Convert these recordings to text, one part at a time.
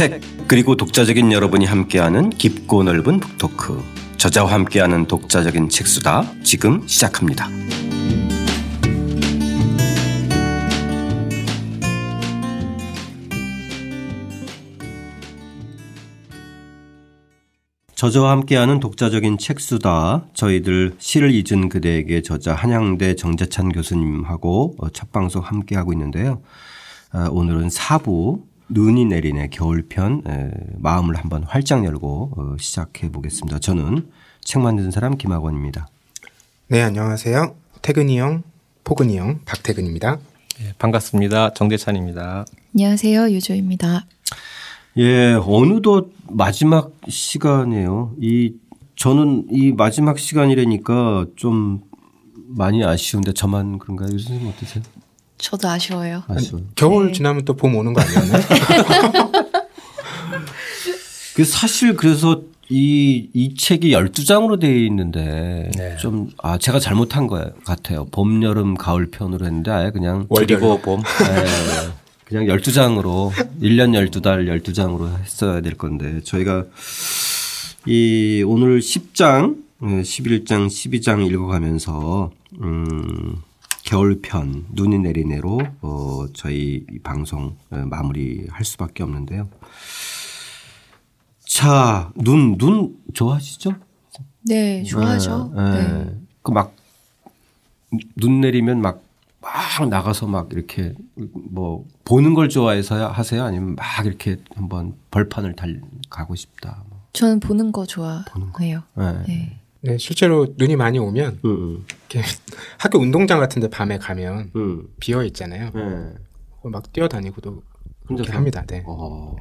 책 그리고 독자적인 여러분이 함께하는 깊고 넓은 북토크 저자와 함께하는 독자적인 책수다 지금 시작합니다. 저자와 함께하는 독자적인 책수다. 저희들 시를 잊은 그대에게 저자 한양대 정재찬 교수님하고 첫 방송 함께하고 있는데요. 아, 오늘은 4부 눈이 내리네 겨울편 마음을 한번 활짝 열고 어, 시작해 보겠습니다. 저는 책 만든 사람 김학원입니다. 네, 안녕하세요. 태근이 형, 포근이 형, 박태근입니다. 네, 반갑습니다. 정대찬입니다. 안녕하세요. 유조입니다. 예, 어느덧 마지막 시간이에요. 이 저는 이 마지막 시간이라니까 좀 많이 아쉬운데 저만 그런가요? 선생님 어떠세요? 저도 아쉬워요. 아쉬워요. 겨울 네. 지나면 또 봄 오는 거 아니었나요? 그 사실 그래서 이, 이 책이 12장으로 되어 있는데 네. 좀, 아, 제가 잘못한 것 같아요. 봄, 여름, 가을 편으로 했는데 아예 그냥. 월리고 봄. 네. 그냥 12장으로 1년 12달 12장으로 했어야 될 건데 저희가 이 오늘 10장, 11장, 12장 읽어가면서 음 겨울편 눈이 내리네로 어 저희 방송 마무리할 수밖에 없는데요. 자, 눈, 눈 좋아하시죠? 네, 좋아하죠. 네. 네. 그막 눈 내리면 막, 막 나가서 막 이렇게 뭐 보는 걸 좋아해서 하세요? 아니면 막 이렇게 한번 벌판을 달 가고 싶다. 뭐. 저는 보는 거 좋아해요. 네. 네. 네. 실제로 눈이 많이 오면 음, 음. 학교 운동장 같은데 밤에 가면 음. 비어 있잖아요. 네. 막 뛰어다니고도 그렇게 합니다. 네. 어.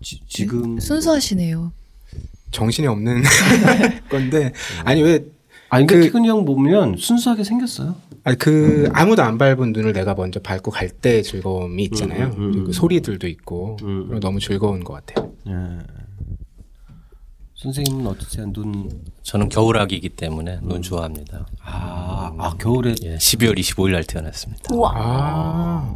지, 금 순수하시네요. 정신이 없는 건데 아니 왜 아니 그 태근이 형 보면 순수하게 생겼어요. 아니 그 아무도 안 밟은 눈을 내가 먼저 밟고 갈 때 즐거움이 있잖아요. 음, 음, 음. 그 소리들도 있고 음, 음. 너무 즐거운 것 같아요. 예. 선생님은 어떠세요? 눈 저는 겨울아기이기 때문에 눈 음. 좋아합니다. 아, 아 겨울에 예, 12월 25일 날 태어났습니다. 우와. 아,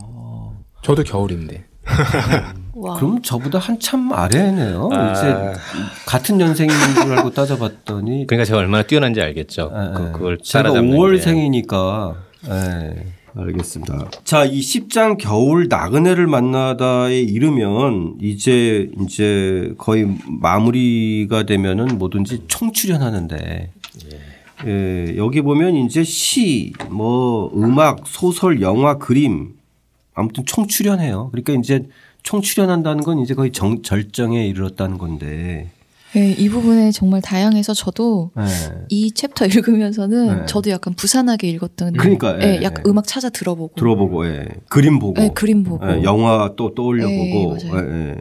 저도 겨울인데. 그럼 저보다 한참 아래네요. 아. 이제 같은 연생인 줄 알고 따져봤더니. 그러니까 제가 얼마나 뛰어난지 알겠죠. 네, 그, 그걸 제가 5월생이니까. 네, 알겠습니다. 자, 이 10장 겨울 나그네를 만나다에 이르면 이제 이제 거의 마무리가 되면은 뭐든지 총출연하는데 예. 예, 여기 보면 이제 시, 뭐 음악, 소설, 영화, 그림 아무튼 총출연해요. 그러니까 이제 총 출연한다는 건 이제 거의 정, 절정에 이르렀다는 건데. 네, 이 부분에 정말 다양해서 저도 네. 이 챕터 읽으면서는 네. 저도 약간 부산하게 읽었던. 그러니까, 예, 네, 약간 음악 찾아 들어보고. 들어보고, 예. 그림 보고. 네, 그림 보고. 예, 영화 또 떠올려 보고. 예, 예.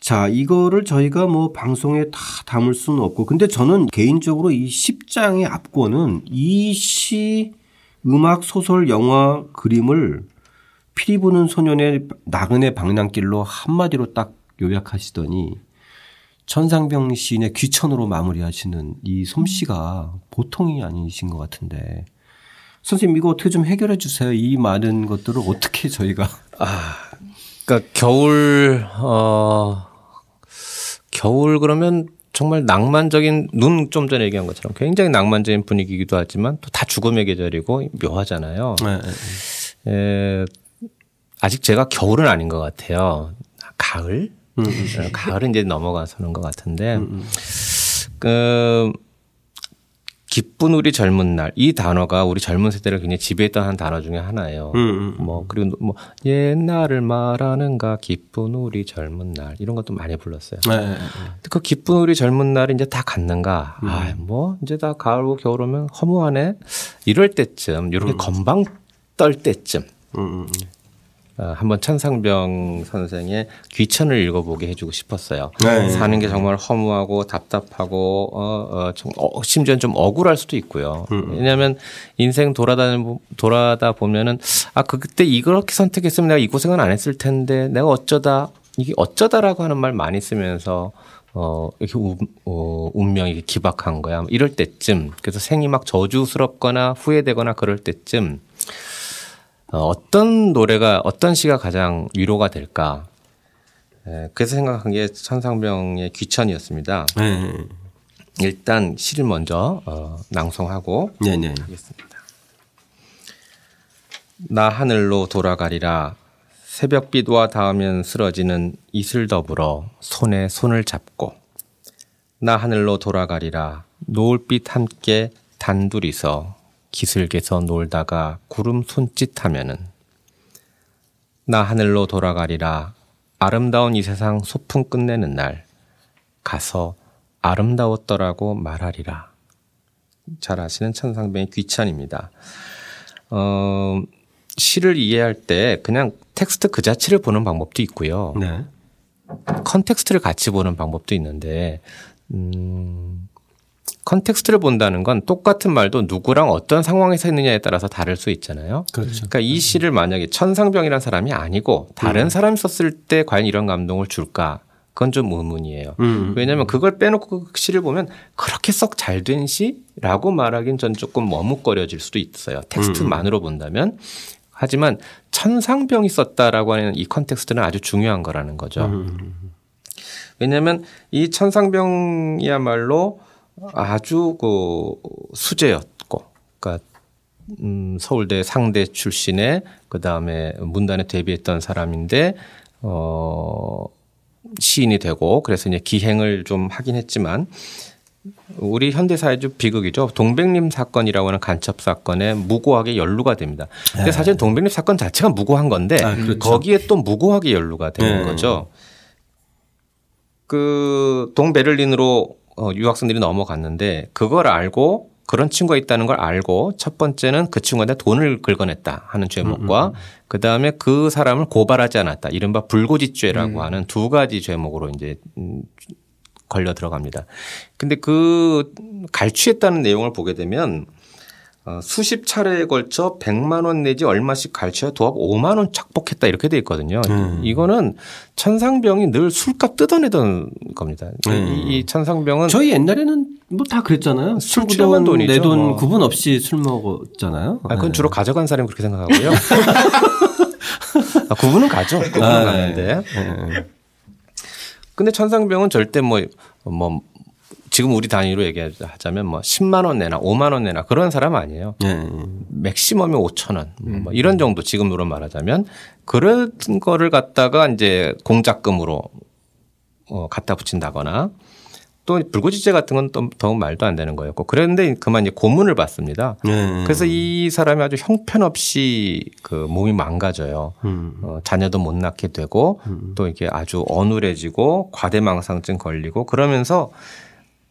자, 이거를 저희가 뭐 방송에 다 담을 수는 없고. 근데 저는 개인적으로 이 10장의 앞권은 이 시, 음악, 소설, 영화, 그림을 피리 부는 소년의 나그네 방랑길로 한마디로 딱 요약하시더니 천상병 시인의 귀천으로 마무리하시는 이 솜씨가 보통이 아니신 것 같은데 선생님 이거 어떻게 좀 해결해 주세요. 이 많은 것들을 어떻게 저희가 아 그러니까 겨울 어 겨울 그러면 정말 낭만적인 눈 좀 전에 얘기한 것처럼 굉장히 낭만적인 분위기이기도 하지만 또 다 죽음의 계절이고 묘하잖아요. 네, 네. 네. 에, 아직 제가 겨울은 아닌 것 같아요. 가을? 음. 어, 가을은 이제 넘어가서는 것 같은데, 음, 음. 그, 기쁜 우리 젊은 날. 이 단어가 우리 젊은 세대를 굉장히 지배했던 한 단어 중에 하나예요. 음, 음. 뭐, 그리고 뭐, 옛날을 말하는가, 기쁜 우리 젊은 날. 이런 것도 많이 불렀어요. 네, 네, 네. 그 기쁜 우리 젊은 날이 이제 다 갔는가. 음. 아, 뭐, 이제 다 가을고 겨울 오면 허무하네. 이럴 때쯤, 이렇게 건방 떨 때쯤. 어, 한번 천상병 선생의 귀천을 읽어보게 해주고 싶었어요. 네. 사는 게 정말 허무하고 답답하고 어, 어, 좀, 어 심지어는 좀 억울할 수도 있고요. 음. 음. 왜냐하면 인생 돌아다 돌아다 보면은 아 그, 그때 이렇게 선택했으면 내가 이 고생은 안 했을 텐데 내가 어쩌다 이게 어쩌다라고 하는 말 많이 쓰면서 어, 이렇게 우, 어, 운명이 기박한 거야. 이럴 때쯤. 그래서 생이 막 저주스럽거나 후회되거나 그럴 때쯤 어, 어떤 노래가 어떤 시가 가장 위로가 될까? 예, 그래서 생각한 게 천상병의 귀천이었습니다. 네. 일단 시를 먼저 어, 낭송하고 네 네. 하겠습니다. 나 하늘로 돌아가리라 새벽비와 닿으면 쓰러지는 이슬 더불어 손에 손을 잡고 나 하늘로 돌아가리라 노을빛 함께 단둘이서 기슭에서 놀다가 구름 손짓하면은 나 하늘로 돌아가리라 아름다운 이 세상 소풍 끝내는 날 가서 아름다웠더라고 말하리라. 잘 아시는 천상병의 귀천입니다. 어, 시를 이해할 때 그냥 텍스트 그 자체를 보는 방법도 있고요. 네. context를 같이 보는 방법도 있는데, 음, context를 본다는 건 똑같은 말도 누구랑 어떤 상황에서 했느냐에 따라서 다를 수 있잖아요. 그렇죠. 그러니까 이 시를 만약에 천상병이라는 사람이 아니고 다른 음. 사람이 썼을 때 과연 이런 감동을 줄까? 그건 좀 의문이에요. 음. 왜냐하면 그걸 빼놓고 그 시를 보면 그렇게 썩 잘 된 시라고 말하긴 전 조금 머뭇거려질 수도 있어요. 텍스트만으로 음. 본다면. 하지만 천상병이 썼다라고 하는 이 context는 아주 중요한 거라는 거죠. 음. 왜냐하면 이 천상병이야말로 아주 그 수재였고, 그러니까 음, 서울대 상대 출신의 그 다음에 문단에 데뷔했던 사람인데 어 시인이 되고 그래서 이제 기행을 좀 하긴 했지만 우리 현대사회적 비극이죠. 동백림 사건이라고 하는 간첩 사건에 무고하게 연루가 됩니다. 근데 네. 사실 동백림 사건 자체가 무고한 건데 아, 그렇죠. 거기에 또 무고하게 연루가 되는 네. 거죠. 그 동베를린으로 어, 유학생들이 넘어갔는데 그걸 알고 그런 친구가 있다는 걸 알고 첫 번째는 그 친구한테 돈을 긁어냈다 하는 죄목과 음, 음, 음. 그 다음에 그 사람을 고발하지 않았다 이른바 불고지죄라고 음. 하는 두 가지 죄목으로 이제 걸려 들어갑니다. 근데 그 갈취했다는 내용을 보게 되면 어, 수십 차례에 걸쳐 100만 원 내지 얼마씩 갈취해 도합 5만 원 착복했다 이렇게 돼 있거든요. 음. 이거는 천상병이 늘 술값 뜯어내던 겁니다. 음. 이 천상병은 저희 옛날에는 뭐 다 그랬잖아요. 술 취한 돈이죠. 내돈 뭐. 구분 없이 술 먹었잖아요. 아, 그건 네. 주로 가져간 사람이 그렇게 생각하고요. 아, 구분은 가죠. 구분은 아, 가는데. 네. 근데 천상병은 절대 뭐, 뭐 지금 우리 단위로 얘기하자면 뭐 10만 원 내나 5만 원 내나 그런 사람 아니에요. 네. 맥시멈이 5천 원. 뭐 이런 정도 지금으로 말하자면 그런 거를 갖다가 이제 공작금으로 어 갖다 붙인다거나 또 불구지죄 같은 건 또 더욱 말도 안 되는 거였고 그런데 그만 이제 고문을 받습니다. 네. 그래서 이 사람이 아주 형편없이 그 몸이 망가져요. 음. 어, 자녀도 못 낳게 되고 음. 또 이게 아주 어눌해지고 과대망상증 걸리고 그러면서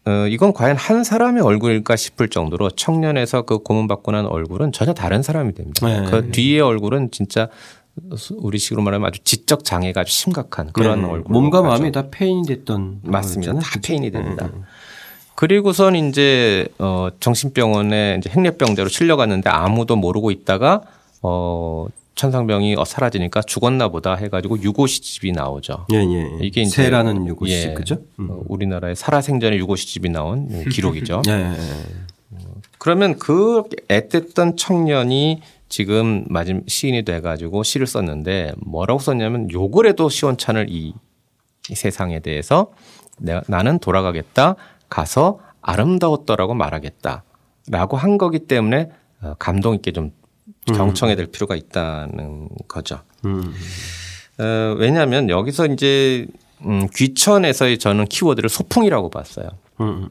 어, 이건 과연 한 사람의 얼굴일까 싶을 정도로 청년에서 그 고문받고 난 얼굴은 전혀 다른 사람이 됩니다. 네. 그 뒤의 얼굴은 진짜 우리식으로 말하면 아주 지적 장애가 아주 심각한 그런 네. 얼굴. 몸과 마음이 다 페인이 됐던. 맞습니다. 다? 페인이 됩니다. 음. 그리고선 이제 어 정신병원에 이제 행렬병자로 실려갔는데 아무도 모르고 있다가 어 천상병이 어, 사라지니까 죽었나 보다 해가지고 유고시집이 나오죠. 예, 예. 이게 이제 세라는 유고시집 예, 그죠? 음. 어, 우리나라의 살아생전에 유고시집이 나온 기록이죠. 예, 예, 예. 그러면 그 애틋던 청년이 지금 마지막 시인이 돼가지고 시를 썼는데 뭐라고 썼냐면 욕을 해도 시원찮을 이, 이 세상에 대해서 내가 나는 돌아가겠다 가서 아름다웠더라고 말하겠다라고 한 거기 때문에 어, 감동 있게 좀 음. 경청해야 될 필요가 있다는 거죠. 음. 어, 왜냐하면 여기서 이제 음, 귀천에서의 저는 키워드를 소풍이라고 봤어요. 음.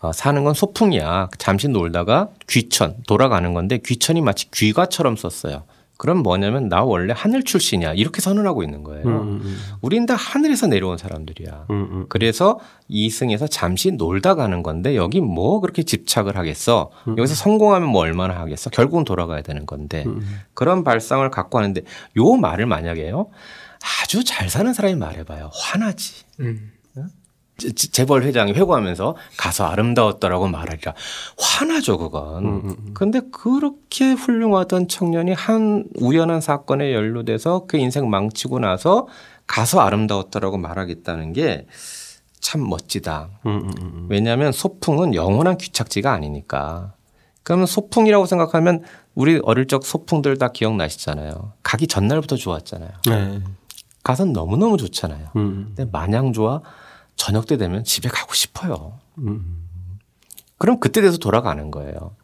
어, 사는 건 소풍이야. 잠시 놀다가 귀천 돌아가는 건데 귀천이 마치 귀가처럼 썼어요. 그럼 뭐냐면 나 원래 하늘 출신이야 이렇게 선언하고 있는 거예요. 음, 음, 음. 우린 다 하늘에서 내려온 사람들이야. 음, 음. 그래서 이승에서 잠시 놀다 가는 건데 여기 뭐 그렇게 집착을 하겠어? 음, 여기서 성공하면 뭐 얼마나 하겠어? 결국은 돌아가야 되는 건데 그런 발상을 갖고 하는데 요 말을 만약에요 아주 잘 사는 사람이 말해봐요 화나지. 재벌 회장이 회고하면서 가서 아름다웠더라고 말하리라. 화나죠, 그건. 음, 음, 음. 근데 그렇게 훌륭하던 청년이 한 우연한 사건에 연루돼서 그 인생 망치고 나서 가서 아름다웠더라고 말하겠다는 게 참 멋지다. 음, 음, 왜냐하면 소풍은 영원한 귀착지가 아니니까. 그러면 소풍이라고 생각하면 우리 어릴 적 소풍들 다 기억나시잖아요. 가기 전날부터 좋았잖아요. 네. 가선 너무너무 좋잖아요. 음. 근데 마냥 좋아 저녁 때 되면 집에 가고 싶어요. 음. 그럼 그때 돼서 돌아가는 거예요.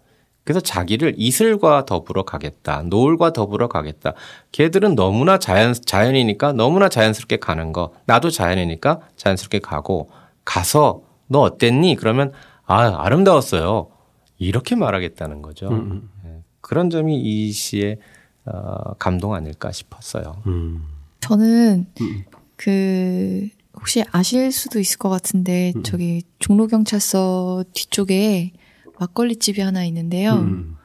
그래서 자기를 이슬과 더불어 가겠다. 노을과 더불어 가겠다. 걔들은 너무나 자연, 자연이니까 너무나 자연스럽게 가는 거. 나도 자연이니까 자연스럽게 가고 가서 너 어땠니? 그러면 아, 아름다웠어요. 이렇게 말하겠다는 거죠. 음. 네. 그런 점이 이 시의 어, 감동 아닐까 싶었어요. 음. 저는 음. 그 혹시 아실 수도 있을 것 같은데 음. 저기 종로 경찰서 뒤쪽에 막걸리 집이 하나 있는데요. 음.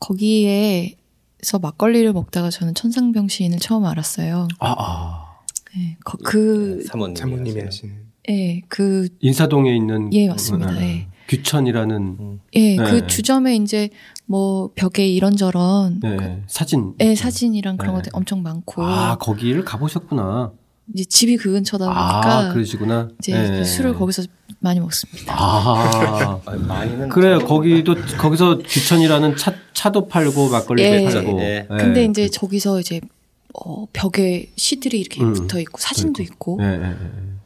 거기에서 막걸리를 먹다가 저는 천상병 시인을 처음 알았어요. 아, 아. 네, 거, 그 네, 사모님이, 사모님이 하시는. 네, 그 인사동에 있는 예 맞습니다. 네. 규천이라는 예, 네. 그 주점에 이제 뭐 벽에 이런저런 네, 그, 사진, 예, 사진이랑 그런 네. 것들 엄청 많고 아 거기를 가보셨구나. 이제 집이 그 근처다 보니까 아, 그러시구나. 이제 네. 술을 거기서 많이 먹습니다. 아, 많이는 그래요. 거기도 거기서 규천이라는 차 차도 팔고 막걸리도 예. 팔고. 예. 근데 이제 저기서 이제 어, 벽에 시들이 이렇게 음. 붙어 있고 사진도 그러니까. 있고. 예.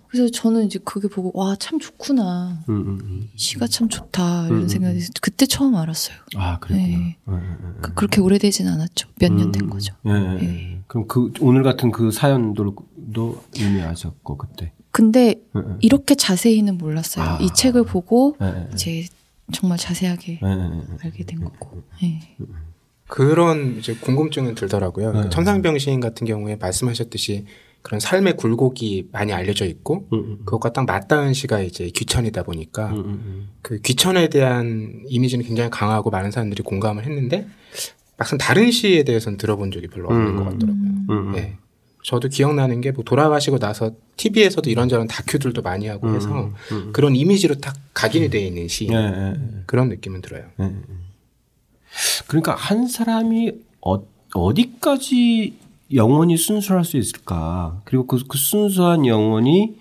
그래서 저는 이제 그게 보고 와 참 좋구나. 음, 음, 음, 시가 참 좋다 이런 음, 음, 생각이 그때 처음 알았어요. 아 그랬구나. 네. 네, 네, 그, 그렇게 오래되진 않았죠. 몇 년 된 거죠. 네. 그럼 그 오늘 같은 그 사연도 이미 아셨고 그때. 근데 이렇게 자세히는 몰랐어요. 아. 이 책을 보고 이제 정말 자세하게 알게 된 거고. 네. 그런 이제 궁금증은 들더라고요. 네. 천상병 시인 같은 경우에 말씀하셨듯이 그런 삶의 굴곡이 많이 알려져 있고 음, 음, 음. 그것과 딱 맞닿은 시가 이제 귀천이다 보니까 음, 음, 그 귀천에 대한 이미지는 굉장히 강하고 많은 사람들이 공감을 했는데 막상 다른 시에 대해서는 들어본 적이 별로 없는 것 같더라고요. 네. 저도 기억나는 게 뭐 돌아가시고 나서 TV에서도 이런저런 다큐들도 많이 하고 해서 그런 이미지로 딱 각인이 되어 있는 시 네, 네, 네. 그런 느낌은 들어요. 네, 그러니까 한 사람이 어, 어디까지 영원히 순수할 수 있을까? 그리고 그, 그 순수한 영혼이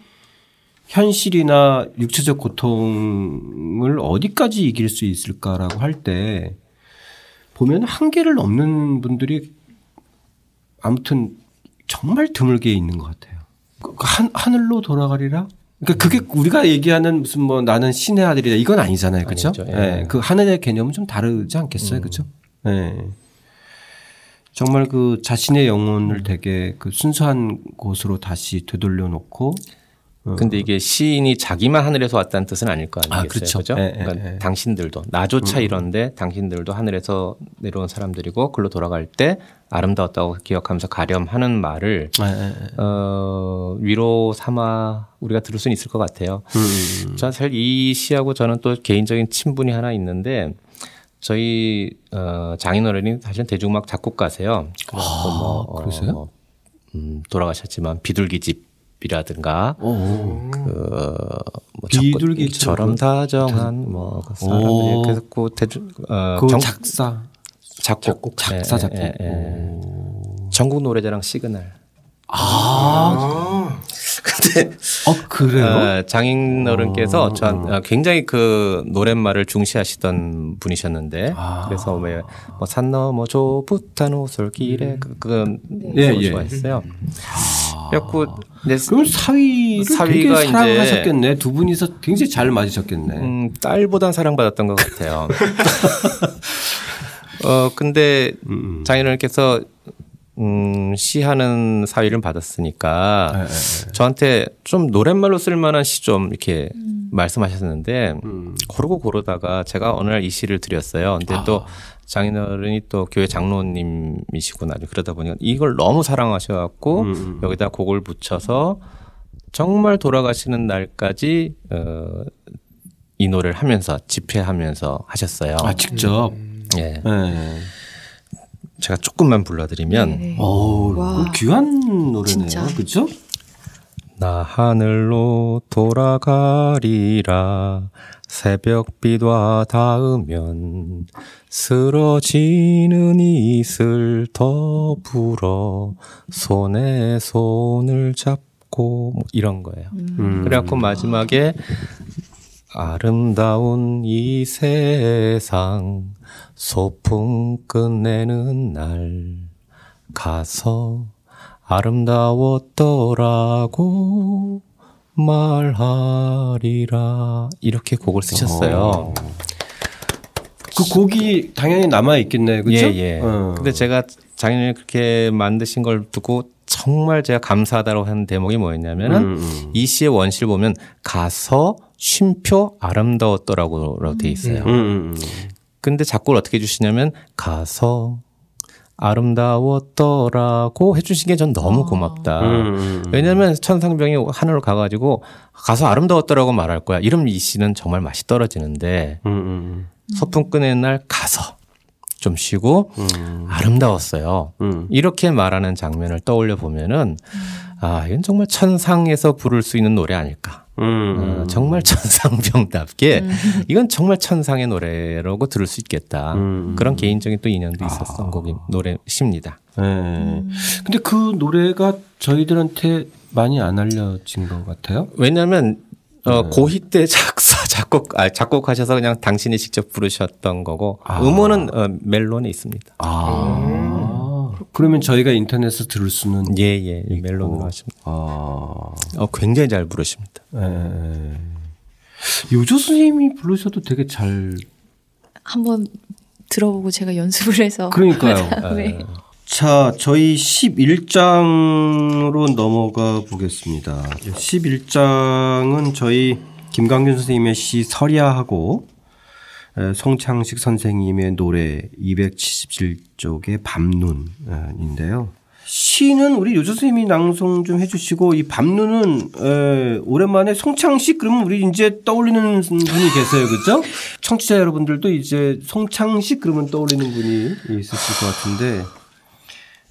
현실이나 육체적 고통을 어디까지 이길 수 있을까라고 할 때 보면 한계를 넘는 분들이 아무튼 정말 드물게 있는 것 같아요. 그, 그 한, 하늘로 돌아가리라? 그러니까 그게 우리가 얘기하는 무슨 뭐 나는 신의 아들이다 이건 아니잖아요. 그렇죠? 예. 네. 그 하늘의 개념은 좀 다르지 않겠어요? 음. 그렇죠? 예. 네. 정말 그 자신의 영혼을 되게 그 순수한 곳으로 다시 되돌려 놓고 어. 근데 이게 시인이 자기만 하늘에서 왔다는 뜻은 아닐 거 아니겠어요? 아, 그렇죠. 그죠? 예, 그러니까 예, 예. 당신들도 나조차 음. 이런데 당신들도 하늘에서 내려온 사람들이고 글로 돌아갈 때 아름다웠다고 기억하면서 가렴하는 말을 예, 예, 예. 어, 위로 삼아 우리가 들을 수는 있을 것 같아요. 음. 자, 사실 이 시하고 저는 또 개인적인 친분이 하나 있는데 저희 어, 장인어른이 사실은 대중음악 작곡가세요. 아, 뭐 그러세요? 어, 음, 돌아가셨지만 비둘기집이라든가 그뭐 비둘기처럼 다정한 뭐그 사람들이 그래서 그 대중 어, 그 정, 작사 작곡, 작곡 작사 작곡 예, 예, 예. 전국 노래자랑 시그널 아, 아. 근데 어 그래요? 어, 장인 어른께서 전 어, 굉장히 그 노랫말을 중시하시던 분이셨는데 아. 그래서 왜뭐산 넘어 좁붓한 오솔길에 음. 그, 그건 예, 예. 좋아했어요. 아. 그래갖고 그럼 사위 사위가 되게 사랑하셨겠네. 두 분이서 굉장히 잘 맞으셨겠네. 음, 딸보단 사랑받았던 것 같아요. 어 근데 음. 장인어른께서 음, 시하는 사위를 받았으니까 네, 네, 네. 저한테 좀 노랫말로 쓸만한 시 좀 이렇게 음. 말씀하셨는데 음. 고르고 고르다가 제가 어느 날 이 시를 드렸어요. 근데 아. 또 장인어른이 또 교회 장로님이시구나 그러다 보니까 이걸 너무 사랑하셔갖고 음. 음. 여기다 곡을 붙여서 정말 돌아가시는 날까지 어, 이 노래를 하면서 집회하면서 하셨어요. 아 직접. 예. 네. 제가 조금만 불러드리면 어 귀한 노래네요. 그렇죠? 나 하늘로 돌아가리라 새벽비와 닿으면 쓰러지는 이슬 더불어 손에 손을 잡고 뭐 이런 거예요. 음. 그래갖고 마지막에 아름다운 이 세상 소풍 끝내는 날 가서 아름다웠더라고 말하리라 이렇게 곡을 쓰셨어요. 어. 그 곡이 당연히 남아 있겠네, 그렇죠? 예, 예. 어. 근데 제가 작년에 그렇게 만드신 걸 두고 정말 제가 감사하다고 하는 대목이 뭐였냐면은 음, 음. 이 시의 원시를 보면 가서 쉼표 아름다웠더라고라고 돼 있어요. 음, 음, 음. 근데 작곡을 어떻게 해주시냐면 가서 아름다웠더라고 해주신 게 전 너무 아. 고맙다. 음. 왜냐하면 천상병이 하늘로 가가지고 가서 아름다웠더라고 말할 거야. 이러면 이 씨는 정말 맛이 떨어지는데 음. 소풍 끄는 날 가서 좀 쉬고 음. 아름다웠어요. 음. 이렇게 말하는 장면을 떠올려 보면은 아 이건 정말 천상에서 부를 수 있는 노래 아닐까. 음. 어, 정말 천상병답게 음. 이건 정말 천상의 노래라고 들을 수 있겠다. 음. 그런 개인적인 또 인연도 있었던 아. 곡인 노래십니다. 네. 음. 근데 그 노래가 저희들한테 많이 안 알려진 것 같아요. 왜냐하면 어, 네. 고2 때 작사, 작곡, 아, 작곡하셔서 그냥 당신이 직접 부르셨던 거고, 아. 음원은 어, 멜론에 있습니다. 아. 음. 그러면 저희가 인터넷에서 들을 수는. 예, 예. 있고. 멜론으로 하십니다. 아. 어, 굉장히 잘 부르십니다. 예. 요조 선생님이 부르셔도 되게 잘. 한번 들어보고 제가 연습을 해서. 그러니까요. 네. 자, 저희 11장으로 넘어가 보겠습니다. 11장은 저희 김강균 선생님의 시 서리아하고 송창식 선생님의 노래 277쪽의 밤눈인데요. 시는 우리 요조 선생님이 낭송 좀 해주시고 이 밤눈은 에, 오랜만에 송창식 그러면 우리 이제 떠올리는 분이 계세요, 그렇죠? 청취자 여러분들도 이제 송창식 그러면 떠올리는 분이 있으실 것 같은데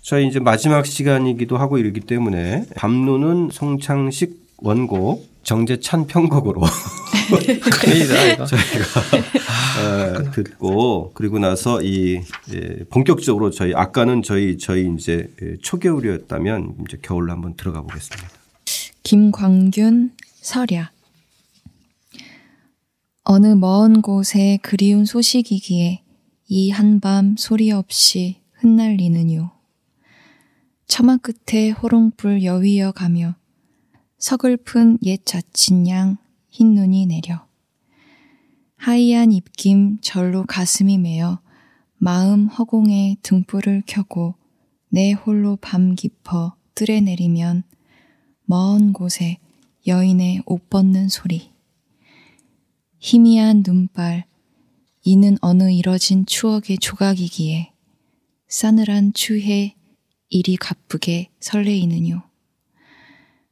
저희 이제 마지막 시간이기도 하고 이러기 때문에 밤노는 송창식 원곡 정재찬 편곡으로 저희가 어, 듣고 그리고 나서 이 예, 본격적으로 저희 아까는 저희 저희 이제 예, 초겨울이었다면 이제 겨울로 한번 들어가 보겠습니다. 김광균 설야 어느 먼 곳에 그리운 소식이기에 이 한밤 소리 없이 흩날리는요. 처마 끝에 호롱불 여위어 가며 서글픈 옛 자친 양 흰 눈이 내려 하얀 입김 절로 가슴이 메어 마음 허공에 등불을 켜고 내 홀로 밤 깊어 뜰에 내리면 먼 곳에 여인의 옷 벗는 소리 희미한 눈발 이는 어느 이뤄진 추억의 조각이기에 싸늘한 추해 이리 가쁘게 설레이느뇨.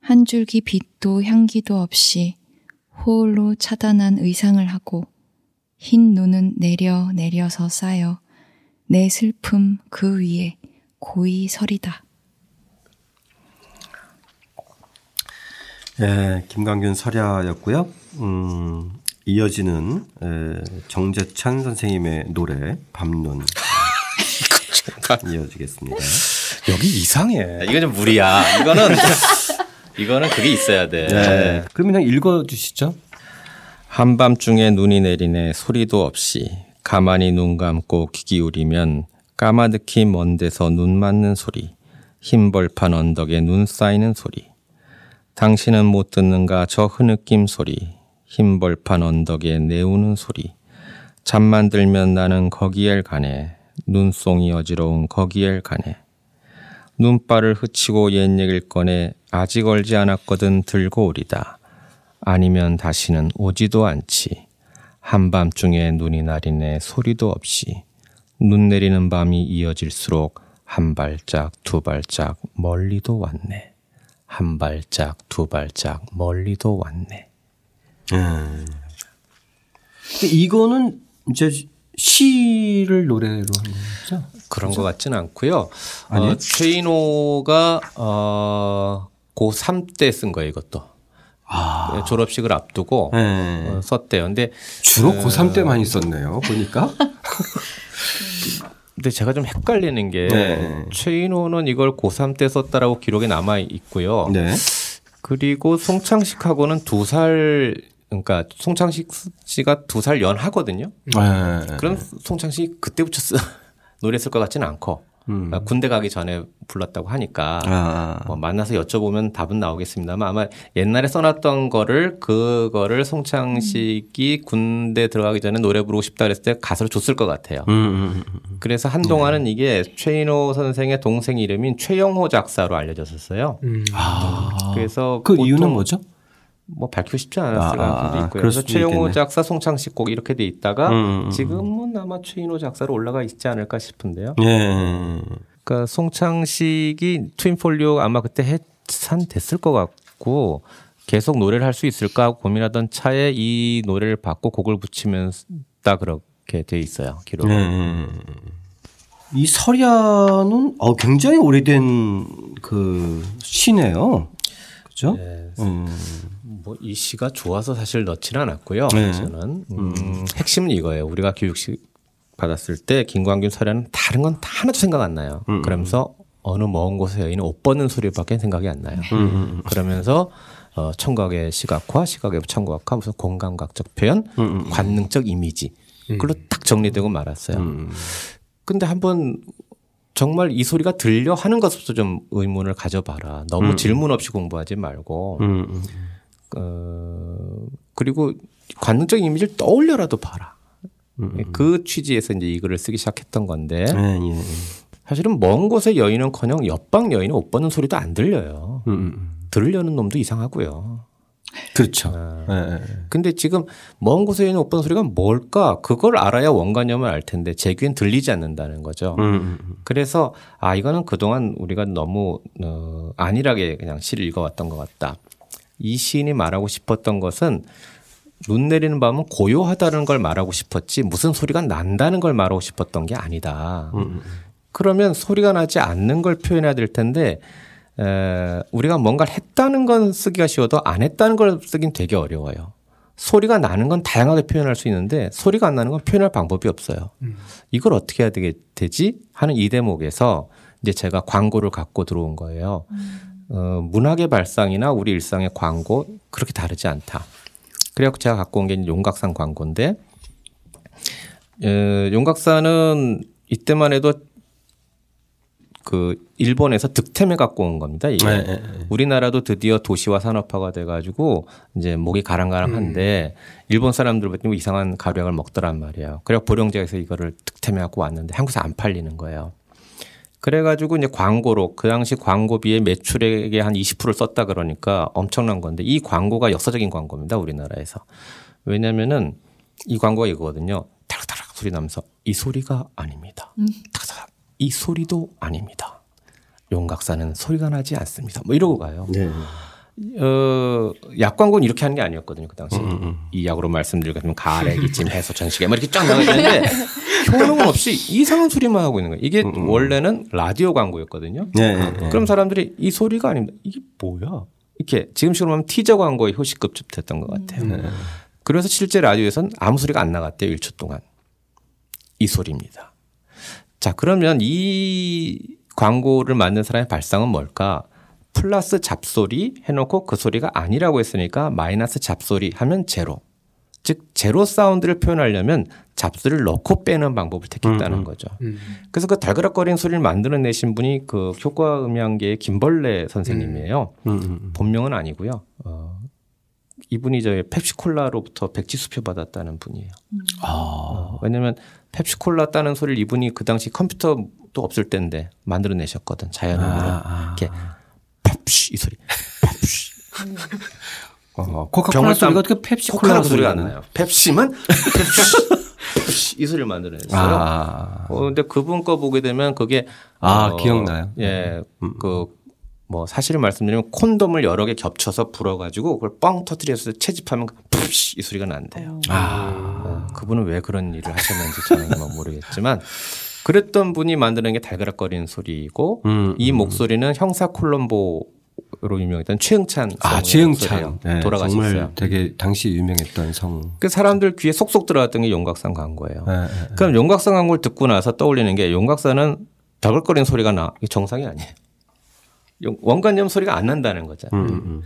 한 줄기 빛도 향기도 없이 호울로 차단한 의상을 하고 흰 눈은 내려 내려서 쌓여 내 슬픔 그 위에 고이 서리다. 예, 김광균 설야였고요. 음, 이어지는 에, 정재찬 선생님의 노래 밤눈 이어지겠습니다. 여기 이상해. 이거 좀 무리야. 이거는 이거는 그게 있어야 돼. 네. 그러면 그냥 읽어 주시죠. 한밤중에 눈이 내리네 소리도 없이 가만히 눈 감고 귀 기울이면 까마득히 먼 데서 눈 맞는 소리, 흰 벌판 언덕에 눈 쌓이는 소리. 당신은 못 듣는가 저 흐느낌 소리, 흰 벌판 언덕에 내우는 소리. 잠만 들면 나는 거기에 가네, 눈송이 어지러운 거기에 가네. 눈발을 흐치고 옛 얘기를 꺼내 아직 얼지 않았거든 들고 오리다. 아니면 다시는 오지도 않지. 한밤중에 눈이 나리네 소리도 없이. 눈 내리는 밤이 이어질수록 한 발짝 두 발짝 멀리도 왔네. 한 발짝 두 발짝 멀리도 왔네. 음. 이거는 이제 시를 노래로 한 거죠? 그런 그렇죠? 것 같지는 않고요. 아니 어, 최인호가 어, 고3 때 쓴 거예요, 이것도. 아. 네, 졸업식을 앞두고 네. 어, 썼대요. 근데 주로 어, 고3 때 많이 썼네요. 보니까. 근데 제가 좀 헷갈리는 게 네. 최인호는 이걸 고3 때 썼다라고 기록에 남아 있고요. 네. 그리고 송창식하고는 두 살 그러니까 송창식 씨가 두 살 연하거든요. 네. 그럼 송창식 그때부터 쓰, 노래 쓸것 같지는 않고. 음. 아, 군대 가기 전에 불렀다고 하니까 아. 뭐 만나서 여쭤보면 답은 나오겠습니다만 아마 옛날에 써놨던 거를 그거를 송창식이 음. 군대 들어가기 전에 노래 부르고 싶다 그랬을 때 가사를 줬을 것 같아요. 음, 음, 음, 그래서 한동안은 네. 이게 최인호 선생의 동생 이름인 최영호 작사로 알려졌었어요. 아. 그래서 그 이유는 뭐죠? 뭐 밝히고 싶지 않았을 아, 가능성도 아, 있고요. 그래서 최영호. 작사, 송창식 곡 이렇게 돼 있다가 음, 음, 음. 지금은 아마 최인호 작사로 올라가 있지 않을까 싶은데요. 예. 그러니까 송창식이 트윈폴리오 아마 그때 해산 됐을 것 같고 계속 노래를 할 수 있을까 하고 고민하던 차에 이 노래를 받고 곡을 붙이면서 그렇게 돼 있어요. 기록은. 예. 이 설야는 어, 굉장히 오래된 그 시네요. 그죠? 네. 음. 뭐 이 시가 좋아서 사실 넣지는 않았고요. 네. 저는 음, 음. 핵심은 이거예요. 우리가 교육식 받았을 때 김광균 설야는 다른 건 하나도 생각 안 나요. 음. 그러면서 어느 먼 곳에 여인은 옷 벗는 소리밖에 생각이 안 나요. 음. 음, 음. 그러면서 어, 청각의 시각화, 시각의 청각화, 무슨 공감각적 표현, 관능적 이미지. 그걸로 딱 정리되고 말았어요. 근데 한번 정말 이 소리가 들려 하는 것부터 좀 의문을 가져봐라. 너무 음. 질문 없이 공부하지 말고. 음, 음. 어, 그리고 관능적인 이미지를 떠올려라도 봐라. 음, 음. 그 취지에서 이제 이 글을 쓰기 시작했던 건데. 네, 예, 예. 사실은 먼 곳의 여인은 커녕 옆방 여인은 옷 벗는 소리도 안 들려요. 들으려는 놈도 이상하고요. 그렇죠. 네. 네. 근데 지금 먼 곳에 있는 오빠 소리가 뭘까? 그걸 알아야 원관념을 알 텐데 제 귀엔 들리지 않는다는 거죠. 음, 음, 음. 그래서 아 이거는 그동안 우리가 너무 어, 안일하게 그냥 시를 읽어왔던 것 같다. 이 시인이 말하고 싶었던 것은 눈 내리는 밤은 고요하다는 걸 말하고 싶었지 무슨 소리가 난다는 걸 말하고 싶었던 게 아니다. 음. 음. 그러면 소리가 나지 않는 걸 표현해야 될 텐데 에, 우리가 뭔가를 했다는 건 쓰기가 쉬워도 안 했다는 걸 쓰긴 되게 어려워요. 소리가 나는 건 다양하게 표현할 수 있는데 소리가 안 나는 건 표현할 방법이 없어요. 음. 이걸 어떻게 해야 되게 되지 하는 이 대목에서 이제 제가 광고를 갖고 들어온 거예요. 음. 어, 문학의 발상이나 우리 일상의 광고 그렇게 다르지 않다. 그래갖고 제가 갖고 온 게 용각산 광고인데 에, 용각산은 이때만 해도 그 일본에서 득템에 갖고 온 겁니다. 이게 네, 네, 네. 우리나라도 드디어 도시화 산업화가 돼가지고 이제 목이 가랑가랑한데 음. 일본 사람들 보면 이상한 가루약을 먹더란 말이에요. 그래 보령제에서 이거를 득템해 갖고 왔는데 한국에서 안 팔리는 거예요. 그래가지고 이제 광고로 그 당시 광고비의 매출액의 한 20%를 썼다 그러니까 엄청난 건데 이 광고가 역사적인 광고입니다. 우리나라에서. 왜냐면은 이 광고가 이거거든요. 타락타락 소리 나면서 이 소리가 아닙니다. 음. 타락타락 이 소리도 아닙니다. 용각사는 소리가 나지 않습니다. 뭐 이러고 가요. 네. 어, 약 광고는 이렇게 하는 게 아니었거든요. 그 당시. 음, 음. 음. 이 약으로 말씀드리면 가래, 기침, 해소, 전시계 뭐 이렇게 쫙 나가 있는데 효능은 없이 이상한 소리만 하고 있는 거예요. 이게 음, 음. 원래는 라디오 광고였거든요. 네, 네, 네. 그럼 사람들이 이 소리가 아닙니다. 이게 뭐야? 이렇게 지금 식으로 하면 티저 광고의 효시급 됐던 것 같아요. 음. 그래서 실제 라디오에서는 아무 소리가 안 나갔대요. 1초 동안. 이 소리입니다. 자, 그러면 이 광고를 만든 사람의 발상은 뭘까? 플러스 잡소리 해놓고 그 소리가 아니라고 했으니까 마이너스 잡소리 하면 제로. 즉, 제로 사운드를 표현하려면 잡소리를 넣고 빼는 방법을 택했다는 음, 음. 거죠. 음. 그래서 그 달그락거리는 소리를 만들어내신 분이 그 효과 음향계의 김벌레 선생님이에요. 음, 음, 음. 본명은 아니고요. 어, 이분이 저희 펩시콜라로부터 백지수표 받았다는 분이에요. 아. 어, 왜냐면 펩시콜라 따는 소리를 이분이 그 당시 컴퓨터도 없을 때인데 만들어내셨거든 자연음으로 아, 아. 이렇게 펩시 이 소리 펩시 어, 코카콜라 소리가 어떻게 펩시 콜라 소리가 안 나요. 펩시만 펩시 이 소리를 만들어냈어요. 아. 어, 근데 그분 거 보게 되면 그게 아 어, 기억나요. 예, 음. 그뭐 사실을 말씀드리면 콘돔을 여러 개 겹쳐서 불어가지고 그걸 뻥 터트려서 채집하면 푸시 이 소리가 난대요. 아. 어, 그분은 왜 그런 일을 하셨는지 저는 뭐 모르겠지만 그랬던 분이 만드는 게 달그락거리는 소리고 음, 이 음. 목소리는 형사 콜럼보 로 유명했던 최응찬 아 최응찬 네, 돌아가셨어요. 정말 되게 당시 유명했던 성. 그 사람들 귀에 속속 들어갔던 게 용각산 광고예요. 네, 네, 네. 그럼 용각산 광고를 듣고 나서 떠올리는 게 용각산은 덜걸거리는 소리가 나 이게 정상이 아니에요. 원관념 소리가 안 난다는 거잖아요. 음, 음.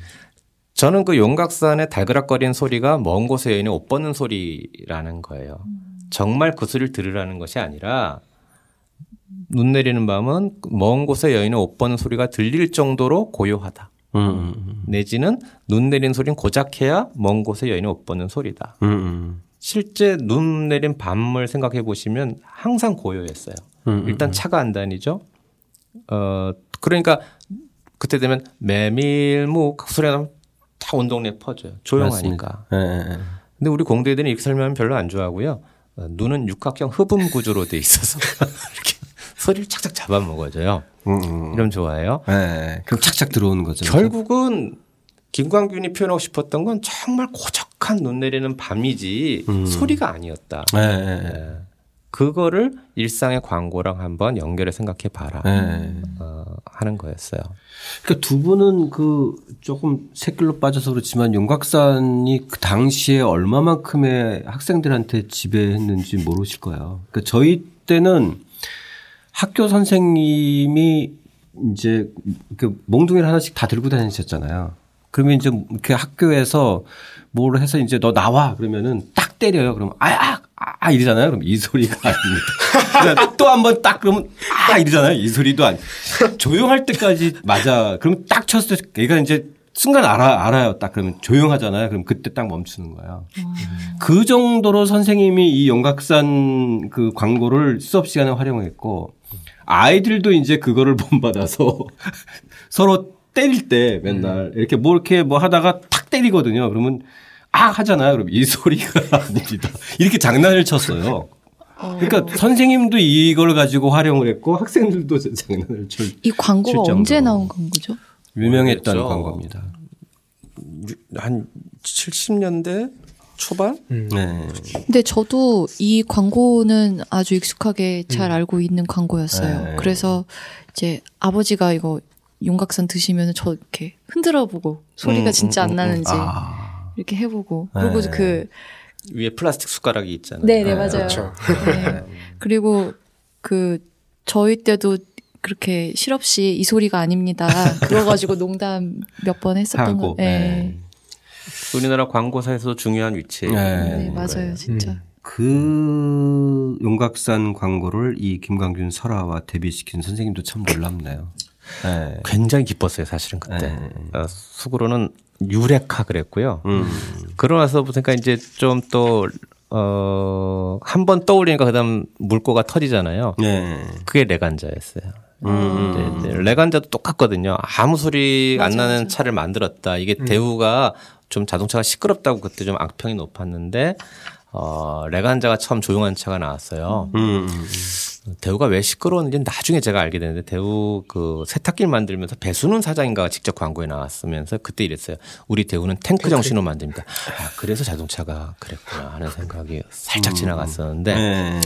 저는 그 용각산의 달그락거리는 소리가 먼 곳에 있는 옷 벗는 소리라는 거예요. 정말 그 소리를 들으라는 것이 아니라 눈 내리는 밤은 먼 곳에 여인의 옷 버는 소리가 들릴 정도로 고요하다. 음, 음, 음. 내지는 눈 내리는 소리는 고작 해야 먼 곳에 여인의 옷 버는 소리다. 음, 음. 실제 눈 내린 밤을 생각해 보시면 항상 고요했어요. 음, 일단 차가 안 다니죠. 어 그러니까 그때 되면 메밀묵 소리가 다온 동네 퍼져요. 조용하니까. 네, 네, 네. 근데 우리 공대들은 이렇게 설명하면 별로 안 좋아하고요. 어, 눈은 육각형 흡음 구조로 돼 있어서 이렇게 소리를 착착 잡아먹어줘요. 음, 음. 이런 좋아해요. 네, 그럼 착착 들어오는 거죠. 결국은 김광균이 표현하고 싶었던 건 정말 고적한 눈 내리는 밤이지 음. 소리가 아니었다. 네. 네. 그거를 일상의 광고랑 한번 연결해 생각해 봐라 네. 어, 하는 거였어요. 그러니까 두 분은 그 조금 새길로 빠져서 그렇지만 용각산이 그 당시에 얼마만큼의 학생들한테 지배했는지 모르실 거예요. 그러니까 저희 때는 학교 선생님이 이제 그 몽둥이를 하나씩 다 들고 다니셨잖아요. 그러면 이제 이렇게 학교에서 뭘 해서 이제 너 나와 그러면은 딱 때려요. 그러면 아야 아, 아 이러잖아요. 그럼 이 소리가 아닙니다. 또 한 번 딱 그러면 아 이러잖아요. 이 소리도 아니. 조용할 때까지 맞아. 그럼 딱 쳤을 때 얘가 이제 순간 알아 알아요. 딱 그러면 조용하잖아요. 그럼 그때 딱 멈추는 거예요. 음. 그 정도로 선생님이 이 영각산 그 광고를 수업 시간에 활용했고 아이들도 이제 그거를 본받아서 서로 때릴 때 맨날 음. 이렇게 뭐 이렇게 뭐 하다가 탁 때리거든요. 그러면 아 하잖아요. 그럼 이 소리가 아닙니다. 이렇게 장난을 쳤어요. 그러니까 어. 선생님도 이걸 가지고 활용을 했고 학생들도 장난을 쳤. 이 광고가 언제 나온 광고죠? 유명했던 광고입니다. 한 70년대 초반? 음. 네. 근데 저도 이 광고는 아주 익숙하게 잘 음. 알고 있는 광고였어요. 네. 그래서 이제 아버지가 이거 용각산 드시면 저 이렇게 흔들어 보고 소리가 음, 진짜 안 음, 음, 나는지 아. 이렇게 해보고 그리고 네. 그 위에 플라스틱 숟가락이 있잖아요. 네네 네, 맞아요. 그렇죠. 네. 그리고 그 저희 때도 그렇게 실없이 이 소리가 아닙니다. 그거 가지고 농담 몇 번 했었던 거. 네. 네. 우리나라 광고사에서 중요한 위치에 네. 네, 맞아요, 진짜. 음. 그 용각산 광고를 이 김광균 설화와 데뷔시킨 선생님도 참 놀랍네요. 네. 굉장히 기뻤어요, 사실은 그때. 네. 어, 속으로는 유레카 그랬고요. 음. 그러고 나서 보니까 이제 좀 또, 어, 한 번 떠올리니까 그 다음 물꼬가 터지잖아요. 네. 그게 레간자였어요. 음. 네, 네. 레간자도 똑같거든요. 아무 소리 맞아, 안 나는 맞아. 차를 만들었다. 이게 음. 대우가 좀 자동차가 시끄럽다고 그때 좀 악평이 높았는데, 어, 레간자가 처음 조용한 차가 나왔어요. 음. 음, 음. 대우가 왜 시끄러웠는지 나중에 제가 알게 되는데 대우 그 세탁기를 만들면서 배수는 사장인가가 직접 광고에 나왔으면서 그때 이랬어요. 우리 대우는 탱크 정신으로 만듭니다. 아, 그래서 자동차가 그랬구나 하는 생각이 살짝 음. 지나갔었는데 네.